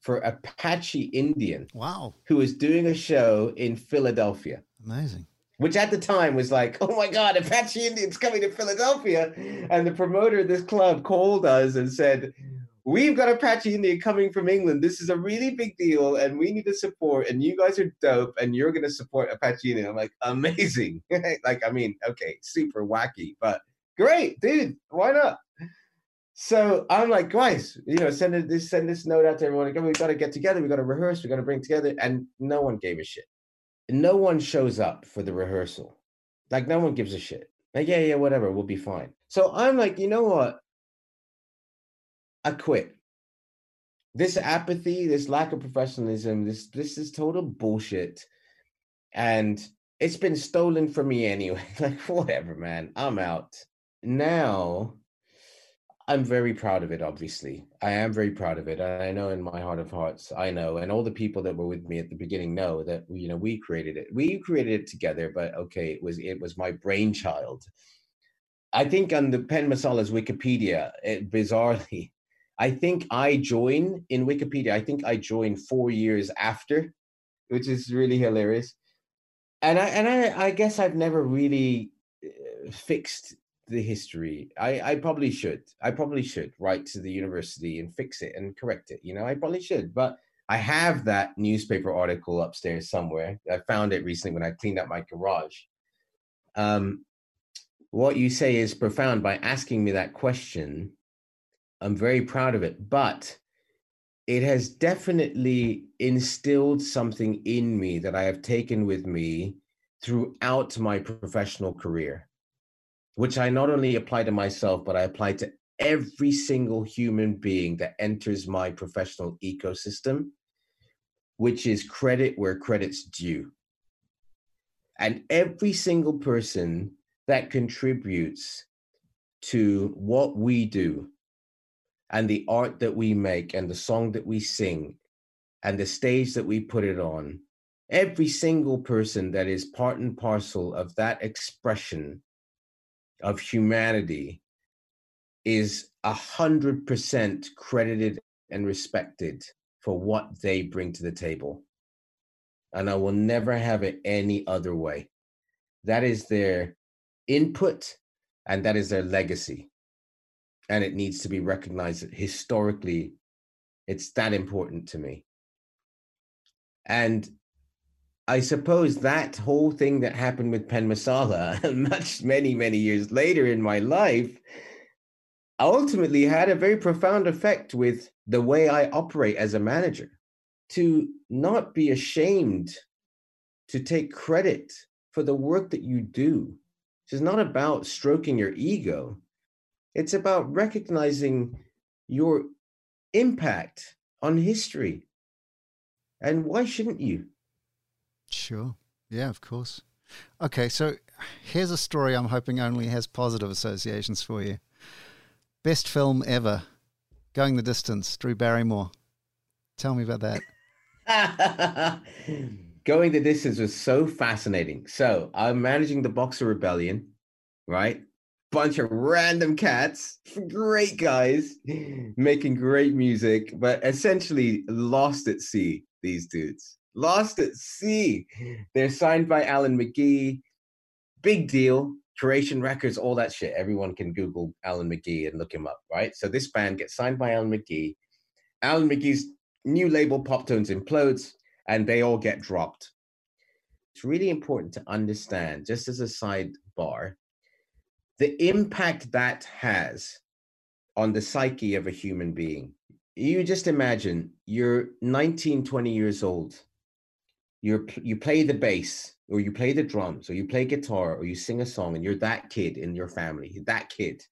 for Apache Indian. Wow. Who was doing a show in Philadelphia. Amazing. Which at the time was like, oh my God, Apache Indian's coming to Philadelphia. And the promoter of this club called us and said, we've got Apache Indian coming from England. This is a really big deal, and we need to support. And you guys are dope, and you're gonna support Apache Indian. I'm like, amazing. like, I mean, okay, super wacky, but great, dude. Why not? So I'm like, guys, you know, send this send this note out to everyone. we've got to get together. We've got to rehearse. We got to bring together. And no one gave a shit. No one shows up for the rehearsal. Like no one gives a shit. Like yeah, yeah, whatever. We'll be fine. So I'm like, you know what? I quit. This apathy, this lack of professionalism, this this is total bullshit. And it's been stolen from me anyway. like whatever, man. I'm out. Now I'm very proud of it, obviously. I am very proud of it. I know in my heart of hearts, I know, and all the people that were with me at the beginning know that you know we created it. We created it together, but okay, it was it was my brainchild. I think on the Penn Masala's Wikipedia, it, bizarrely, I think I join in Wikipedia. I think I joined four years after, which is really hilarious. And I and I, I guess I've never really uh, fixed the history. I, I probably should. I probably should write to the university and fix it and correct it. You know, I probably should. But I have that newspaper article upstairs somewhere. I found it recently when I cleaned up my garage. Um, what you say is profound by asking me that question. I'm very proud of it, but it has definitely instilled something in me that I have taken with me throughout my professional career which I not only apply to myself, but I apply to every single human being that enters my professional ecosystem, which is credit where credit's due. And every single person that contributes to what we do and the art that we make and the song that we sing and the stage that we put it on, every single person that is part and parcel of that expression of humanity is a hundred percent credited and respected for what they bring to the table. And I will never have it any other way. That is their input and that is their legacy. And it needs to be recognized that historically. It's that important to me. And I suppose that whole thing that happened with Penn Masala, much many many years later in my life, ultimately had a very profound effect with the way I operate as a manager. To not be ashamed to take credit for the work that you do. It's not about stroking your ego. It's about recognizing your impact on history. And why shouldn't you? Sure. Yeah, of course. Okay, so here's a story I'm hoping only has positive associations for you. Best film ever, Going the Distance, Drew Barrymore. Tell me about that. Going the Distance was so fascinating. So I'm managing the Boxer Rebellion, right? Bunch of random cats, great guys, making great music, but essentially lost at sea, these dudes Lost at Sea. They're signed by Alan McGee. Big deal. Creation Records, all that shit. Everyone can Google Alan McGee and look him up, right? So this band gets signed by Alan McGee. Alan McGee's new label, Pop Tones, implodes, and they all get dropped. It's really important to understand, just as a sidebar, the impact that has on the psyche of a human being. You just imagine you're 19, 20 years old you're you play the bass or you play the drums or you play guitar or you sing a song and you're that kid in your family that kid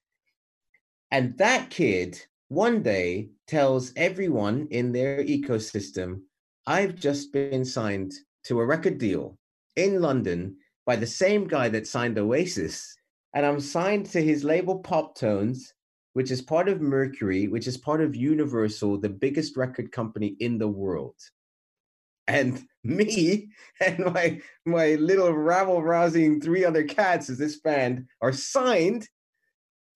and that kid one day tells everyone in their ecosystem i've just been signed to a record deal in london by the same guy that signed oasis and i'm signed to his label pop tones which is part of mercury which is part of universal the biggest record company in the world. And me and my my little rabble rousing three other cats as this band are signed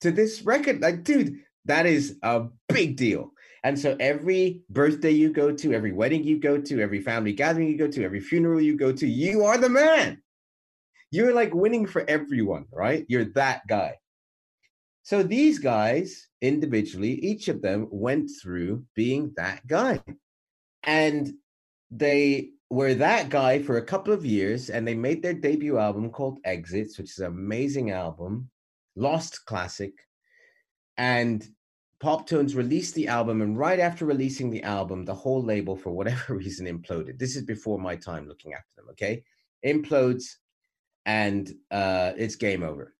to this record. Like dude that is a big deal. And so every birthday you go to every wedding you go to every family gathering you go to every funeral you go to you are the man you're like winning for everyone right you're that guy So these guys individually, each of them went through being that guy. And they were that guy for a couple of years and they made their debut album called Exits, which is an amazing album, lost classic. And Pop Tones released the album, and right after releasing the album, the whole label, for whatever reason, imploded. This is before my time looking after them, okay? Implodes, and uh, it's game over.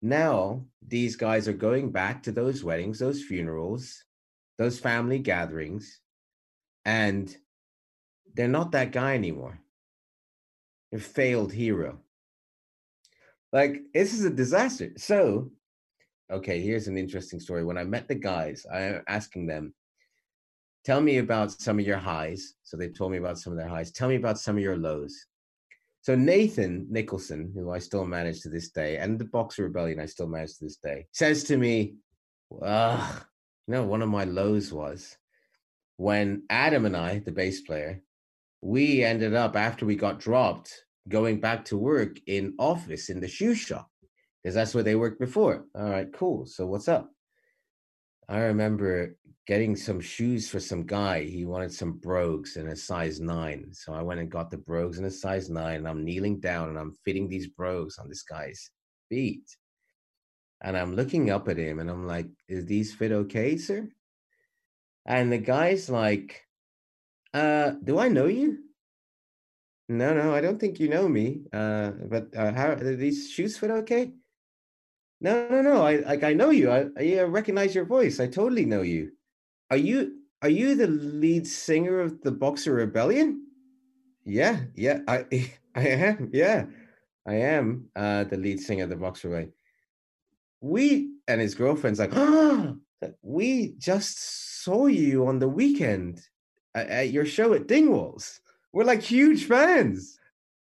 Now, these guys are going back to those weddings, those funerals, those family gatherings, and they're not that guy anymore. A failed hero. Like, this is a disaster. So, okay, here's an interesting story. When I met the guys, I'm asking them, tell me about some of your highs. So they told me about some of their highs. Tell me about some of your lows. So Nathan Nicholson, who I still manage to this day, and the Boxer Rebellion I still manage to this day, says to me, "Ugh, you know, one of my lows was when Adam and I, the bass player, we ended up after we got dropped going back to work in office in the shoe shop because that's where they worked before. All right, cool. So what's up? I remember getting some shoes for some guy. He wanted some brogues in a size nine. So I went and got the brogues in a size nine. And I'm kneeling down and I'm fitting these brogues on this guy's feet. And I'm looking up at him and I'm like, is these fit okay, sir? And the guy's like, uh, do I know you? No, no, I don't think you know me. Uh, but uh, how these shoes fit okay? No, no, no. I like I know you. I, I recognize your voice. I totally know you. Are you are you the lead singer of the Boxer Rebellion? Yeah, yeah, I I am. Yeah, I am uh, the lead singer of the Boxer Rebellion. We and his girlfriend's like, oh, we just saw you on the weekend at, your show at Dingwalls. We're like huge fans.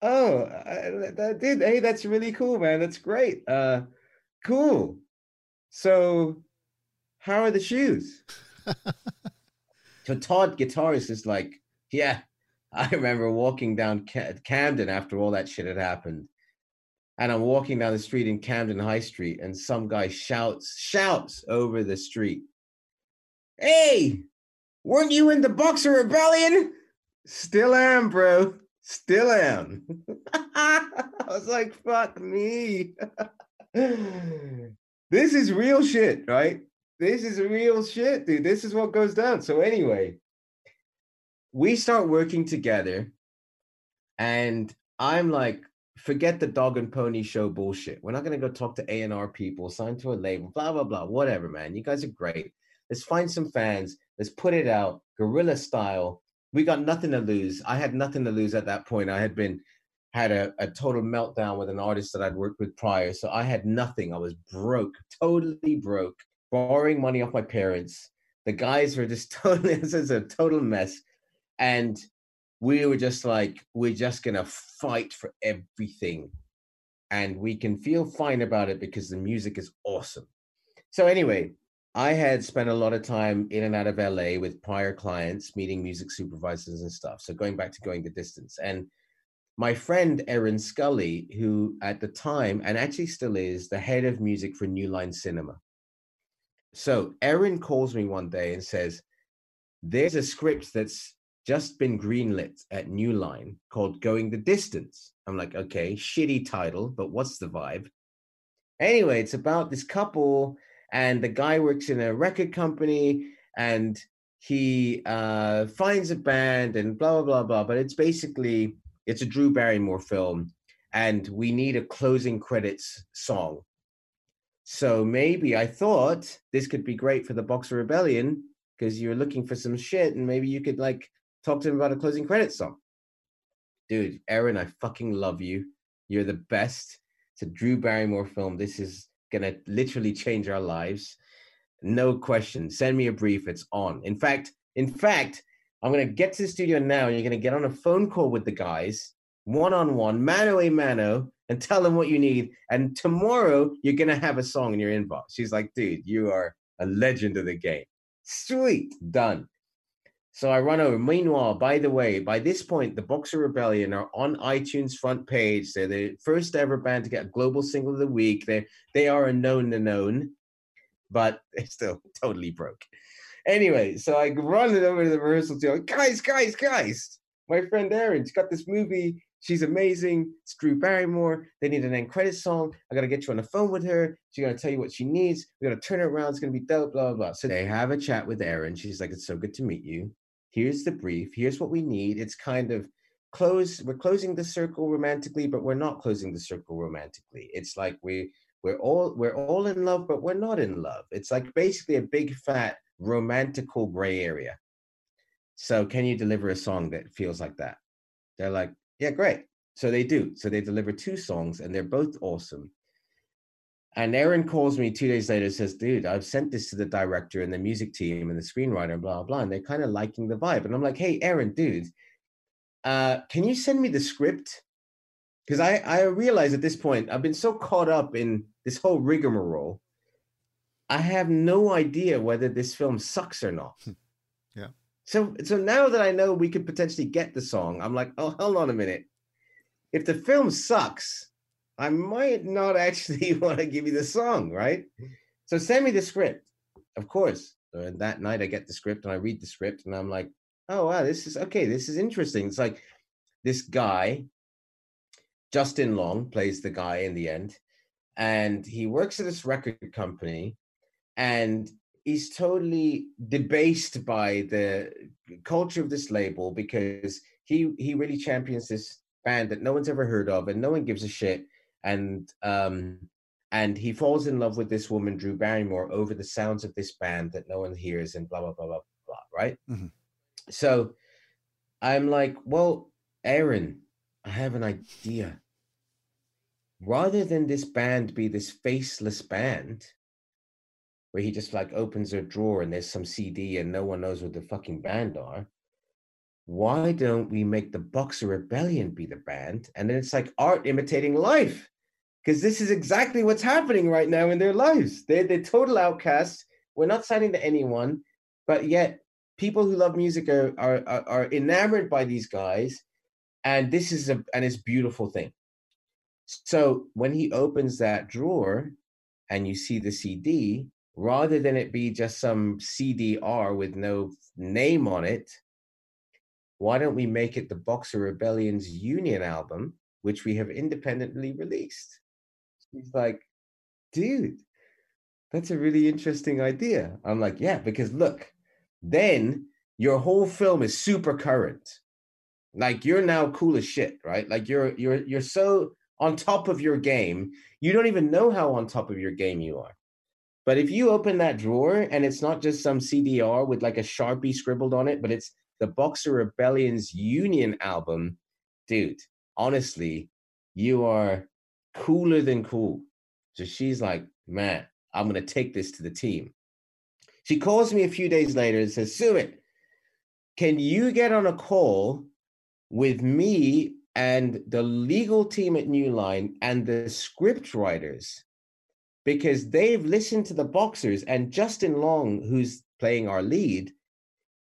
Oh, I, that did. Hey, that's really cool, man. That's great. Uh, cool. So, how are the shoes? so Todd, guitarist, is like, yeah, I remember walking down Camden after all that shit had happened. And I'm walking down the street in Camden High Street, and some guy shouts, shouts over the street, Hey, weren't you in the Boxer Rebellion? Still am, bro. Still am. I was like, fuck me. this is real shit, right? This is real shit, dude. This is what goes down. So anyway, we start working together, and I'm like, forget the dog and pony show bullshit. We're not gonna go talk to A and R people, sign to a label, blah blah blah. Whatever, man. You guys are great. Let's find some fans. Let's put it out, guerrilla style. We got nothing to lose. I had nothing to lose at that point. I had been had a, a total meltdown with an artist that I'd worked with prior. So I had nothing. I was broke, totally broke, borrowing money off my parents. The guys were just totally, this is a total mess. And we were just like, we're just going to fight for everything. And we can feel fine about it because the music is awesome. So, anyway, I had spent a lot of time in and out of LA with prior clients, meeting music supervisors and stuff. So, going back to going the distance. And my friend Erin Scully, who at the time and actually still is the head of music for New Line Cinema. So Erin calls me one day and says, There's a script that's just been greenlit at New Line called Going the Distance. I'm like, okay, shitty title, but what's the vibe? Anyway, it's about this couple, and the guy works in a record company, and he uh, finds a band and blah blah blah blah. But it's basically it's a Drew Barrymore film, and we need a closing credits song. So maybe I thought this could be great for the Boxer Rebellion because you're looking for some shit, and maybe you could like talk to him about a closing credits song. Dude, Erin, I fucking love you. You're the best. It's a Drew Barrymore film. This is gonna literally change our lives. No question. Send me a brief. It's on. In fact, in fact, I'm going to get to the studio now and you're going to get on a phone call with the guys, one on one, mano a mano, and tell them what you need. And tomorrow you're going to have a song in your inbox. She's like, dude, you are a legend of the game. Sweet. Done. So I run over. Meanwhile, by the way, by this point, the Boxer Rebellion are on iTunes front page. They're the first ever band to get a global single of the week. They they are a known the known, but they're still totally broke. Anyway, so I run it over to the rehearsal team. Guys, guys, guys! My friend Erin, she's got this movie. She's amazing. It's Drew Barrymore. They need an end credit song. I gotta get you on the phone with her. She's gonna tell you what she needs. We gotta turn it around. It's gonna be dope. Blah blah blah. So they have a chat with Erin. She's like, "It's so good to meet you." here's the brief here's what we need it's kind of close we're closing the circle romantically but we're not closing the circle romantically it's like we we're all we're all in love but we're not in love it's like basically a big fat romantical gray area so can you deliver a song that feels like that they're like yeah great so they do so they deliver two songs and they're both awesome and Erin calls me two days later, says, dude, I've sent this to the director and the music team and the screenwriter and blah, blah, And they're kind of liking the vibe. And I'm like, hey, Erin, dude, uh, can you send me the script? Because I, I realize at this point, I've been so caught up in this whole rigmarole. I have no idea whether this film sucks or not. Hmm. yeah. So, so now that I know we could potentially get the song, I'm like, oh, hold on a minute. If the film sucks, I might not actually want to give you the song, right? So send me the script. Of course. So that night I get the script and I read the script and I'm like, oh wow, this is okay, this is interesting. It's like this guy, Justin Long, plays the guy in the end, and he works at this record company and he's totally debased by the culture of this label because he he really champions this band that no one's ever heard of and no one gives a shit and um, and he falls in love with this woman, Drew Barrymore, over the sounds of this band that no one hears, and blah blah blah blah blah. Right. Mm-hmm. So I'm like, well, Erin I have an idea. Rather than this band be this faceless band, where he just like opens a drawer and there's some CD and no one knows what the fucking band are. Why don't we make the Boxer Rebellion be the band? And then it's like art imitating life because this is exactly what's happening right now in their lives. They're, they're total outcasts. We're not signing to anyone, but yet people who love music are, are, are, enamored by these guys. And this is a and it's beautiful thing. So when he opens that drawer and you see the CD, rather than it be just some CDR with no name on it, why don't we make it the Boxer Rebellion's Union album, which we have independently released? He's like, dude, that's a really interesting idea. I'm like, yeah, because look, then your whole film is super current. Like you're now cool as shit, right? Like you're you're you're so on top of your game, you don't even know how on top of your game you are. But if you open that drawer and it's not just some CDR with like a Sharpie scribbled on it, but it's the Boxer Rebellion's Union album, dude, honestly, you are cooler than cool. So she's like, man, I'm going to take this to the team. She calls me a few days later and says, Sumit, can you get on a call with me and the legal team at New Line and the script writers? Because they've listened to the boxers and Justin Long, who's playing our lead,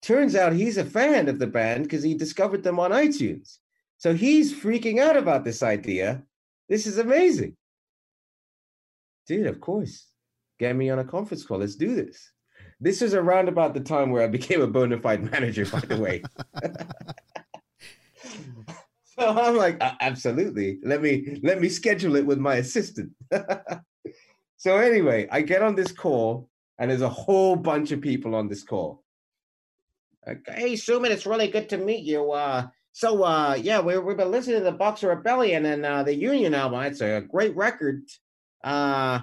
turns out he's a fan of the band because he discovered them on iTunes. So he's freaking out about this idea this is amazing. Dude, of course. Get me on a conference call. Let's do this. This is around about the time where I became a bona fide manager, by the way. so I'm like, absolutely. Let me let me schedule it with my assistant. so anyway, I get on this call, and there's a whole bunch of people on this call. Hey, Sumit, it's really good to meet you. Uh, so uh, yeah, we, we've been listening to the Boxer Rebellion and uh, the Union album. It's a great record. Uh,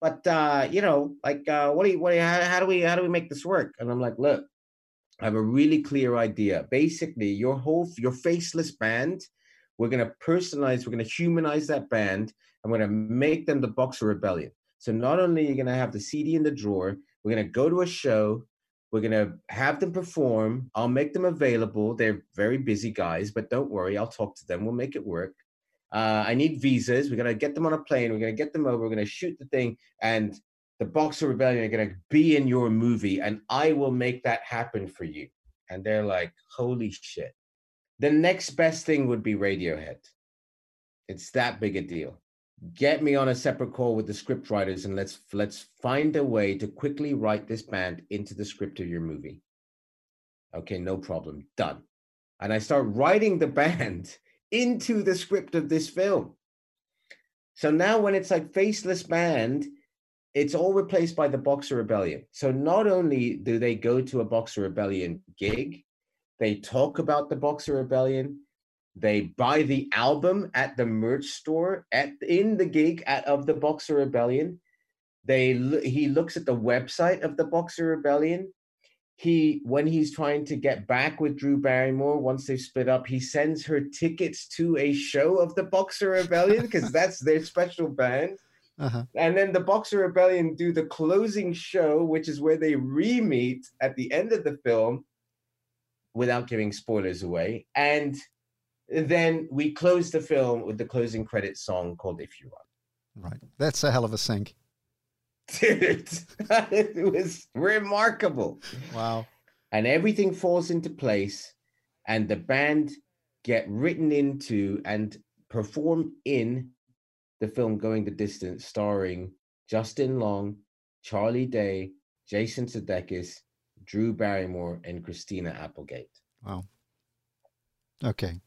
but uh, you know, like, uh, what do you, what do you, how, how do we, how do we make this work? And I'm like, look, I have a really clear idea. Basically, your whole, your faceless band, we're gonna personalize, we're gonna humanize that band, and we're gonna make them the Boxer Rebellion. So not only are you gonna have the CD in the drawer, we're gonna go to a show, we're going to have them perform. I'll make them available. They're very busy guys, but don't worry. I'll talk to them. We'll make it work. Uh, I need visas. We're going to get them on a plane. We're going to get them over. We're going to shoot the thing. And the Boxer Rebellion are going to be in your movie. And I will make that happen for you. and they're like, holy shit. The next best thing would be Radiohead. It's that big a deal. Get me on a separate call with the script writers and let's let's find a way to quickly write this band into the script of your movie. Okay, no problem. Done. And I start writing the band into the script of this film. So now when it's like faceless band, it's all replaced by the Boxer Rebellion. So not only do they go to a Boxer Rebellion gig, they talk about the Boxer Rebellion, they buy the album at the merch store at in the gig at, of the Boxer Rebellion. They he looks at the website of the Boxer Rebellion. He when he's trying to get back with Drew Barrymore once they split up, he sends her tickets to a show of the Boxer Rebellion because that's their special band. Uh-huh. And then the Boxer Rebellion do the closing show, which is where they re meet at the end of the film without giving spoilers away. And then we close the film with the closing credits song called If You Run. Right. That's a hell of a sync. Dude, it was remarkable. Wow. And everything falls into place, and the band get written into and perform in the film Going the Distance, starring Justin Long, Charlie Day, Jason Sudeikis, Drew Barrymore, and Christina Applegate. Wow. Okay.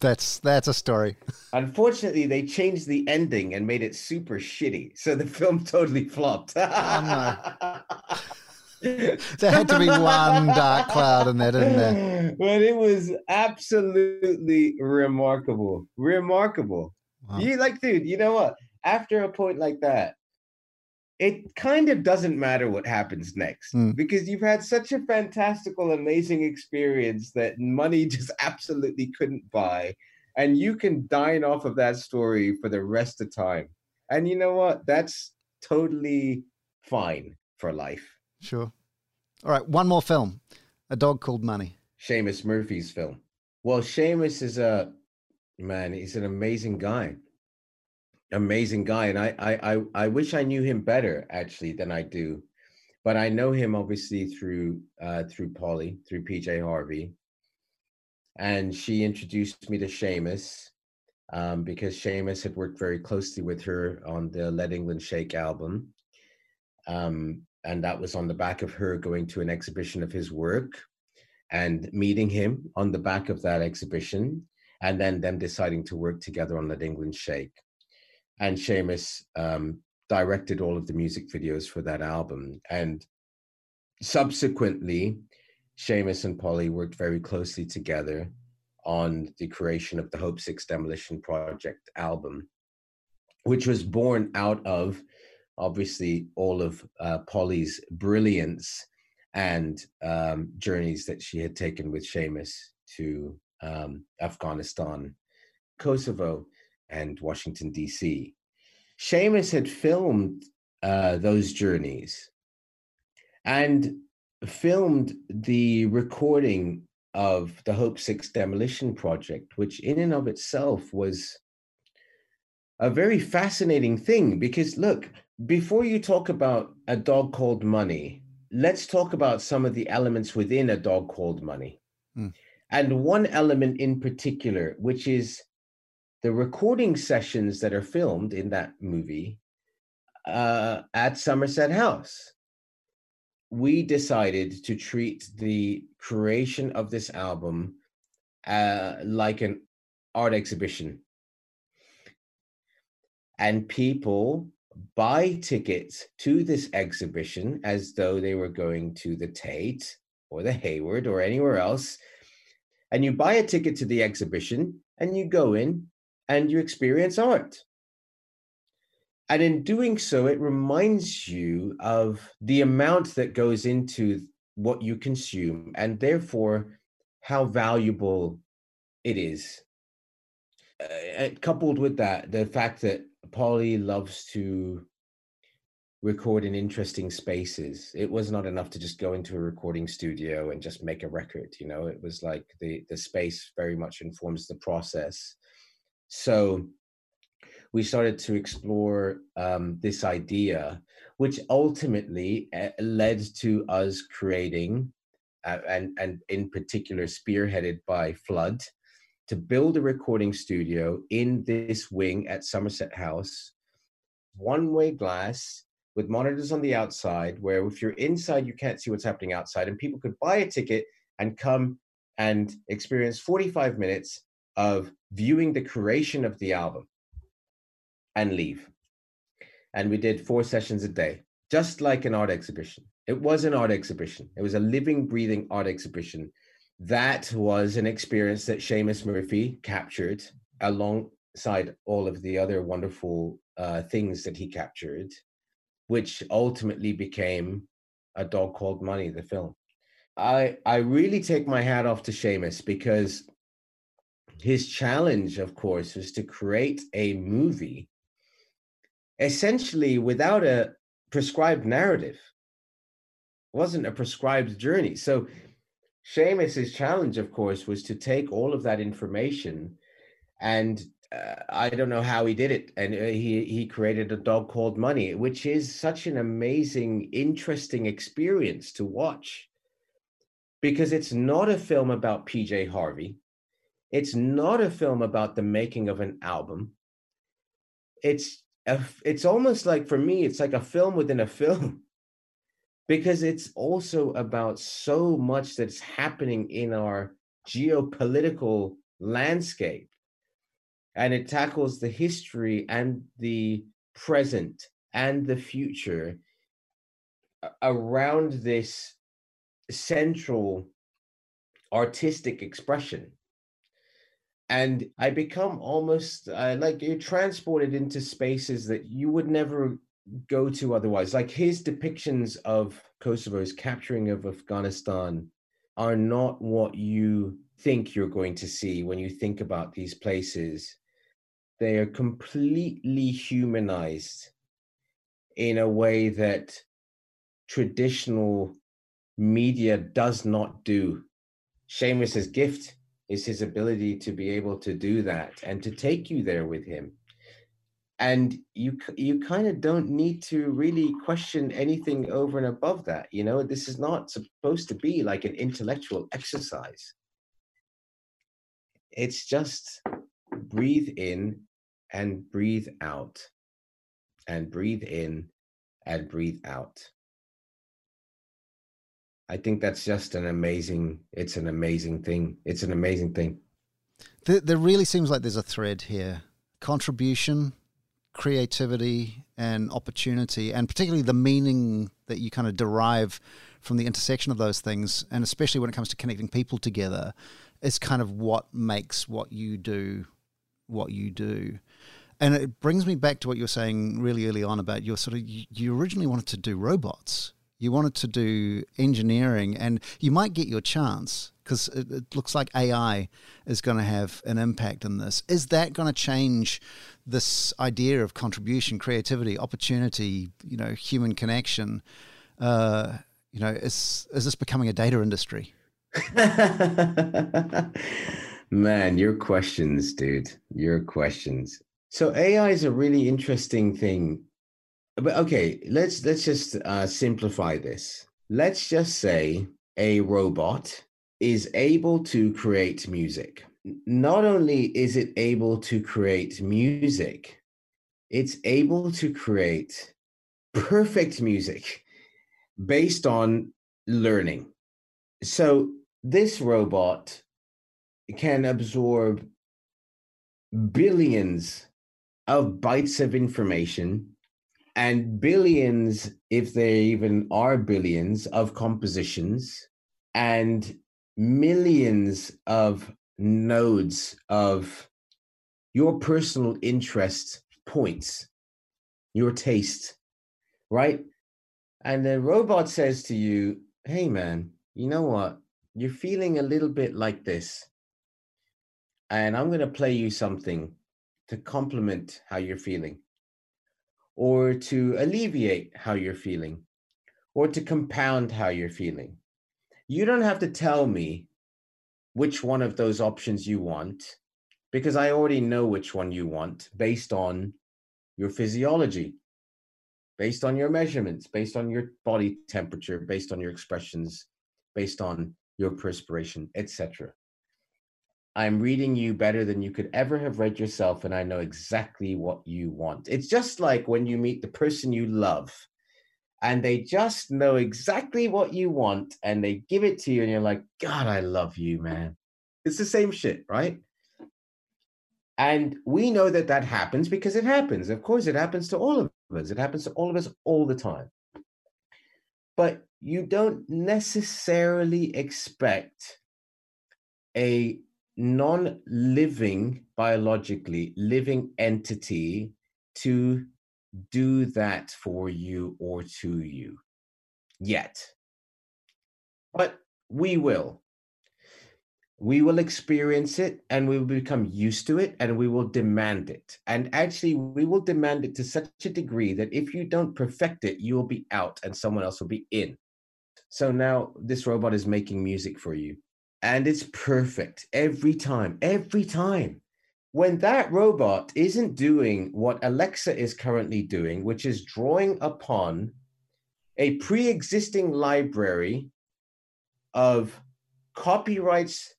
That's that's a story. Unfortunately, they changed the ending and made it super shitty, so the film totally flopped. oh, no. there had to be one dark cloud in that, didn't there? But it was absolutely remarkable. Remarkable. Wow. You like, dude, you know what? After a point like that, it kind of doesn't matter what happens next mm. because you've had such a fantastical, amazing experience that money just absolutely couldn't buy. And you can dine off of that story for the rest of time. And you know what? That's totally fine for life. Sure. All right, one more film A Dog Called Money. Seamus Murphy's film. Well, Seamus is a man, he's an amazing guy amazing guy, and I, I I I wish I knew him better actually than I do, but I know him obviously through uh, through Polly, through PJ Harvey, and she introduced me to Seamus um, because Seamus had worked very closely with her on the Let England Shake album, um, and that was on the back of her going to an exhibition of his work and meeting him on the back of that exhibition, and then them deciding to work together on Let England Shake and Seamus um, directed all of the music videos for that album. And subsequently, Seamus and Polly worked very closely together on the creation of the Hope Six Demolition Project album, which was born out of obviously all of uh, Polly's brilliance and um, journeys that she had taken with Seamus to um, Afghanistan, Kosovo, and Washington, D.C. Seamus had filmed uh, those journeys and filmed the recording of the Hope Six demolition project, which in and of itself was a very fascinating thing because look, before you talk about a dog called money, let's talk about some of the elements within a dog called money. Mm. And one element in particular, which is the recording sessions that are filmed in that movie uh, at Somerset House. We decided to treat the creation of this album uh, like an art exhibition. And people buy tickets to this exhibition as though they were going to the Tate or the Hayward or anywhere else. And you buy a ticket to the exhibition and you go in and you experience art. And in doing so, it reminds you of the amount that goes into what you consume and therefore how valuable it is. Uh, coupled with that, the fact that Polly loves to record in interesting spaces. It was not enough to just go into a recording studio and just make a record. You know, it was like the the space very much informs the process so we started to explore um, this idea, which ultimately eh, led to us creating uh, and and in particular spearheaded by Flood, to build a recording studio in this wing at Somerset House, one-way glass with monitors on the outside, where if you're inside, you can't see what's happening outside, and people could buy a ticket and come and experience 45 minutes of viewing the creation of the album and leave. And we did four sessions a day, just like an art exhibition. It was an art exhibition. It was a living, breathing art exhibition. That was an experience that Seamus Murphy captured alongside all of the other wonderful uh, things that he captured, which ultimately became A Dog Called Money, the film. I I really take my hat off to Seamus because his challenge, of course, was to create a movie essentially without a prescribed narrative. It wasn't a prescribed journey. So Seamus's challenge, of course, was to take all of that information and uh, I don't know how he did it, and uh, he he created a dog called Money, which is such an amazing, interesting experience to watch because it's not a film about PJ Harvey. It's not a film about the making of an album. It's a, it's almost like for me, it's like a film within a film because it's also about so much that's happening in our geopolitical landscape. And it tackles the history and the present and the future around this central artistic expression and i become almost uh, like you're transported into spaces that you would never go to otherwise like his depictions of kosovo's capturing of afghanistan are not what you think you're going to see when you think about these places they are completely humanized in a way that traditional media does not do. Seamus's gift is his ability to be able to do that and to take you there with him. And you you kind of don't need to really question anything over and above that. You know, this is not supposed to be like an intellectual exercise. It's just breathe in and breathe out, and breathe in and breathe out. I think that's just an amazing. It's an amazing thing. It's an amazing thing. There, there really seems like there's a thread here: contribution, creativity, and opportunity, and particularly the meaning that you kind of derive from the intersection of those things, and especially when it comes to connecting people together, is kind of what makes what you do what you do. And it brings me back to what you were saying really early on about your sort of you originally wanted to do robots you wanted to do engineering, and you might get your chance because it, it, looks like AI is going to have an impact in this. Is that going to change this idea of contribution, creativity, opportunity, you know, human connection? Uh, you know, is is this becoming a data industry? Man, your questions, dude. Your questions. So AI is a really interesting thing but okay, let's let's just uh, simplify this. Let's just say a robot is able to create music. Not only is it able to create music, it's able to create perfect music based on learning. So this robot can absorb billions of bytes of information and billions, if there even are billions, of compositions and millions of nodes of your personal interest points, your taste, right? And the robot says to you, hey man, you know what? You're feeling a little bit like this. And I'm going to play you something to complement how you're feeling or to alleviate how you're feeling or to compound how you're feeling. You don't have to tell me which one of those options you want because I already know which one you want based on your physiology, based on your measurements, based on your body temperature, based on your expressions, based on your perspiration, etc. I'm reading you better than you could ever have read yourself, and I know exactly what you want. It's just like when you meet the person you love and they just know exactly what you want and they give it to you, and you're like, God, I love you, man. It's the same shit, right? And we know that that happens because it happens. Of course, it happens to all of us. It happens to all of us all the time. But you don't necessarily expect a non living, biologically living entity to do that for you or to you yet. But we will. We will experience it and we will become used to it and we will demand it. And actually, we will demand it to such a degree that if you don't perfect it, you will be out and someone else will be in. So now this robot is making music for you and it's perfect every time, every time. When that robot isn't doing what Alexa is currently doing, which is drawing upon a pre existing library of copyrights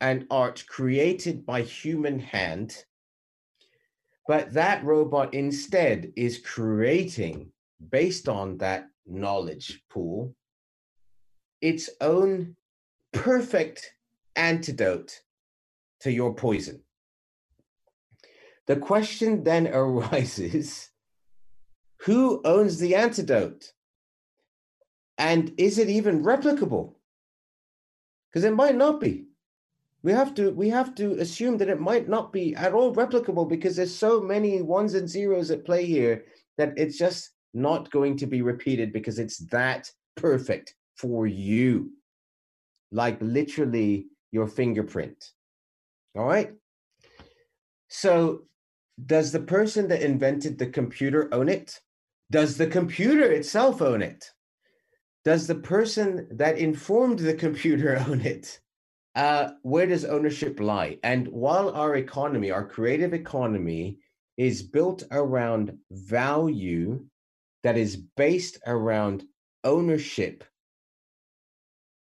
and art created by human hand, but that robot instead is creating, based on that knowledge pool, its own perfect antidote to your poison. The question then arises who owns the antidote? And is it even replicable? Because it might not be. We have to we have to assume that it might not be at all replicable because there's so many ones and zeros at play here that it's just not going to be repeated because it's that perfect for you like literally your fingerprint. All right. So, does the person that invented the computer own it? Does the computer itself own it? Does the person that informed the computer own it? Uh, where does ownership lie? And while our economy, our creative economy, is built around value that is based around ownership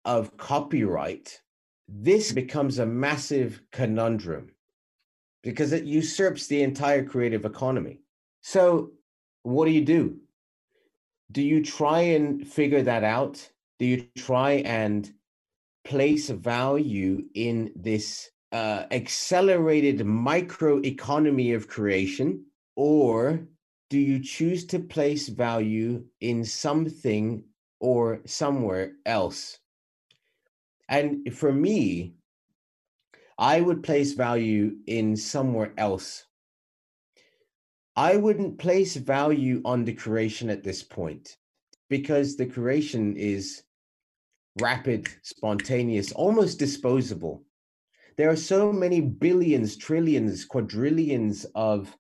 of copyright, this becomes a massive conundrum because it usurps the entire creative economy. So, what do you do? Do you try and figure that out? Do you try and place value in this uh, accelerated micro economy of creation? Or do you choose to place value in something or somewhere else? And for me, I would place value in somewhere else. I wouldn't place value on the creation at this point because the creation is rapid, spontaneous, almost disposable. There are so many billions, trillions, quadrillions of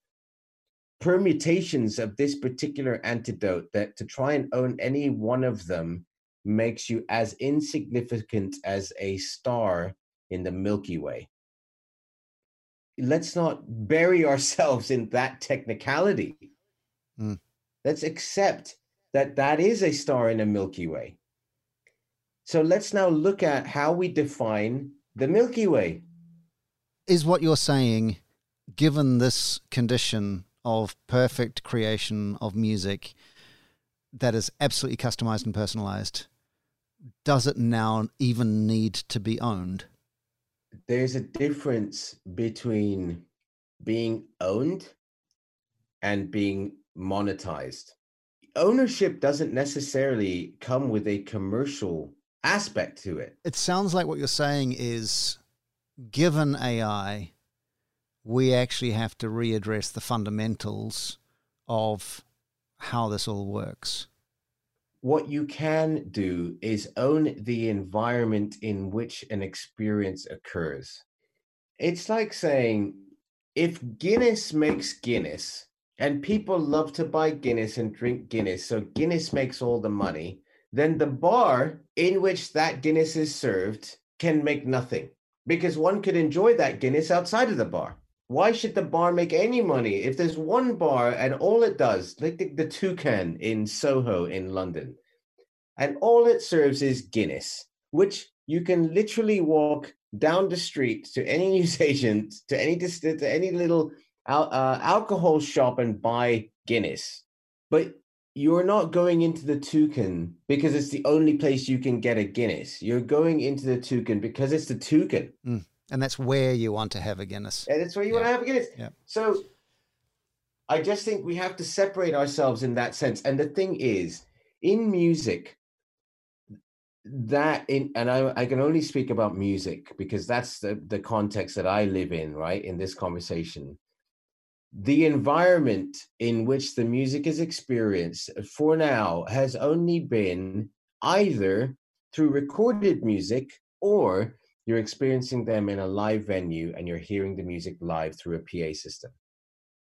permutations of this particular antidote that to try and own any one of them makes you as insignificant as a star in the Milky Way. Let's not bury ourselves in that technicality. Mm. Let's accept that that is a star in a Milky Way. So let's now look at how we define the Milky Way. Is what you're saying, given this condition of perfect creation of music that is absolutely customized and personalized, does it now even need to be owned? There's a difference between being owned and being monetized. Ownership doesn't necessarily come with a commercial aspect to it. It sounds like what you're saying is given AI, we actually have to readdress the fundamentals of how this all works what you can do is own the environment in which an experience occurs. It's like saying, if Guinness makes Guinness, and people love to buy Guinness and drink Guinness, so Guinness makes all the money, then the bar in which that Guinness is served can make nothing because one could enjoy that Guinness outside of the bar why should the bar make any money if there's one bar and all it does, like the, the Toucan in Soho in London, and all it serves is Guinness, which you can literally walk down the street to any newsagent, to any to any little uh, alcohol shop and buy Guinness. But you're not going into the toucan because it's the only place you can get a Guinness. You're going into the toucan because it's the toucan. Mm. And that's where you want to have a Guinness. And it's where you yeah. want to have a Guinness. Yeah. So I just think we have to separate ourselves in that sense. And the thing is, in music, that in and I, I can only speak about music because that's the, the context that I live in, right? In this conversation. The environment in which the music is experienced for now has only been either through recorded music or you're experiencing them in a live venue and you're hearing the music live through a PA system.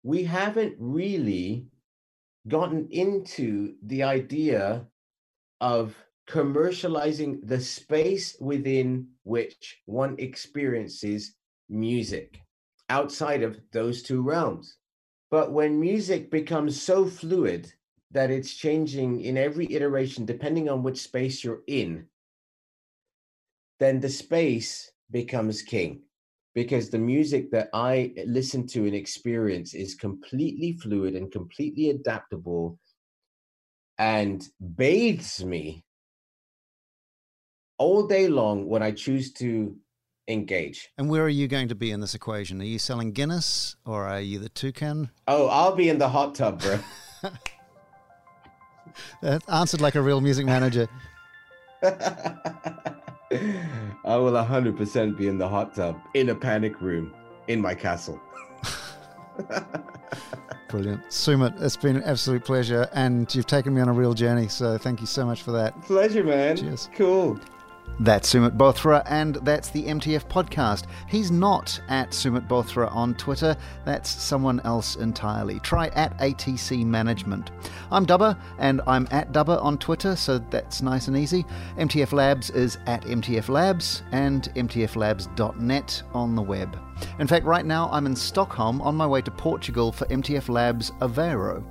We haven't really gotten into the idea of commercializing the space within which one experiences music outside of those two realms. But when music becomes so fluid that it's changing in every iteration, depending on which space you're in, then the space becomes king because the music that I listen to and experience is completely fluid and completely adaptable and bathes me all day long when I choose to engage. And where are you going to be in this equation? Are you selling Guinness or are you the toucan? Oh, I'll be in the hot tub, bro. that answered like a real music manager. I will 100% be in the hot tub, in a panic room, in my castle. Brilliant. Sumit, it's been an absolute pleasure, and you've taken me on a real journey, so thank you so much for that. Pleasure, man. Cheers. Cool. That's Sumit Bothra, and that's the MTF podcast. He's not at Sumit Bothra on Twitter, that's someone else entirely. Try at ATC Management. I'm Dubber, and I'm at Dubber on Twitter, so that's nice and easy. MTF Labs is at MTF Labs, and MTFLabs.net on the web. In fact, right now I'm in Stockholm on my way to Portugal for MTF Labs Aveiro.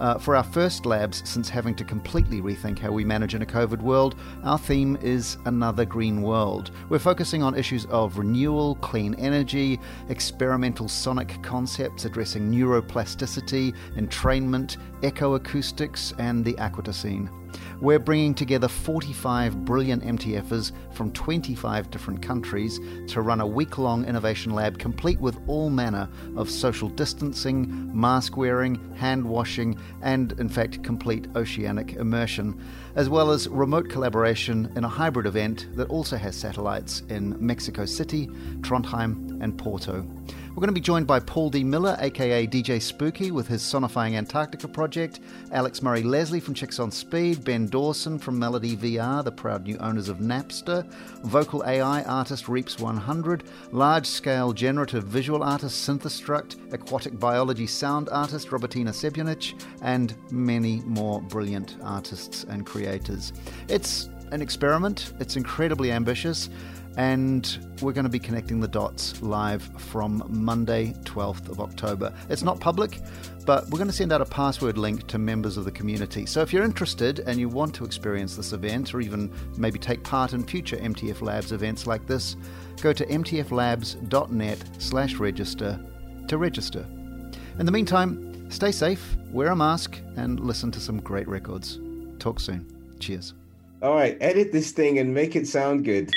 Uh, for our first labs since having to completely rethink how we manage in a COVID world, our theme is Another Green World. We're focusing on issues of renewal, clean energy, experimental sonic concepts addressing neuroplasticity, entrainment, ecoacoustics, and the aquatocene. We're bringing together 45 brilliant MTFers from 25 different countries to run a week long innovation lab complete with all manner of social distancing, mask wearing, hand washing, and in fact, complete oceanic immersion, as well as remote collaboration in a hybrid event that also has satellites in Mexico City, Trondheim, and Porto. We're going to be joined by Paul D. Miller, aka DJ Spooky, with his Sinfonia Antarctica project, Alex Murray Leslie from Chicks on Speed, Ben Dawson from Melody VR, the proud new owners of Napster, vocal AI artist Reeps 100, large scale generative visual artist Synthestruct, aquatic biology sound artist Robertina Šebjanič, and many more brilliant artists and creators. It's an experiment, it's incredibly ambitious and we're going to be connecting the dots live from Monday, 12th of October. It's not public, but we're going to send out a password link to members of the community. So if you're interested and you want to experience this event or even maybe take part in future MTF Labs events like this, go to mtflabs.net slash register to register. In the meantime, stay safe, wear a mask, and listen to some great records. Talk soon. Cheers. All right, edit this thing and make it sound good.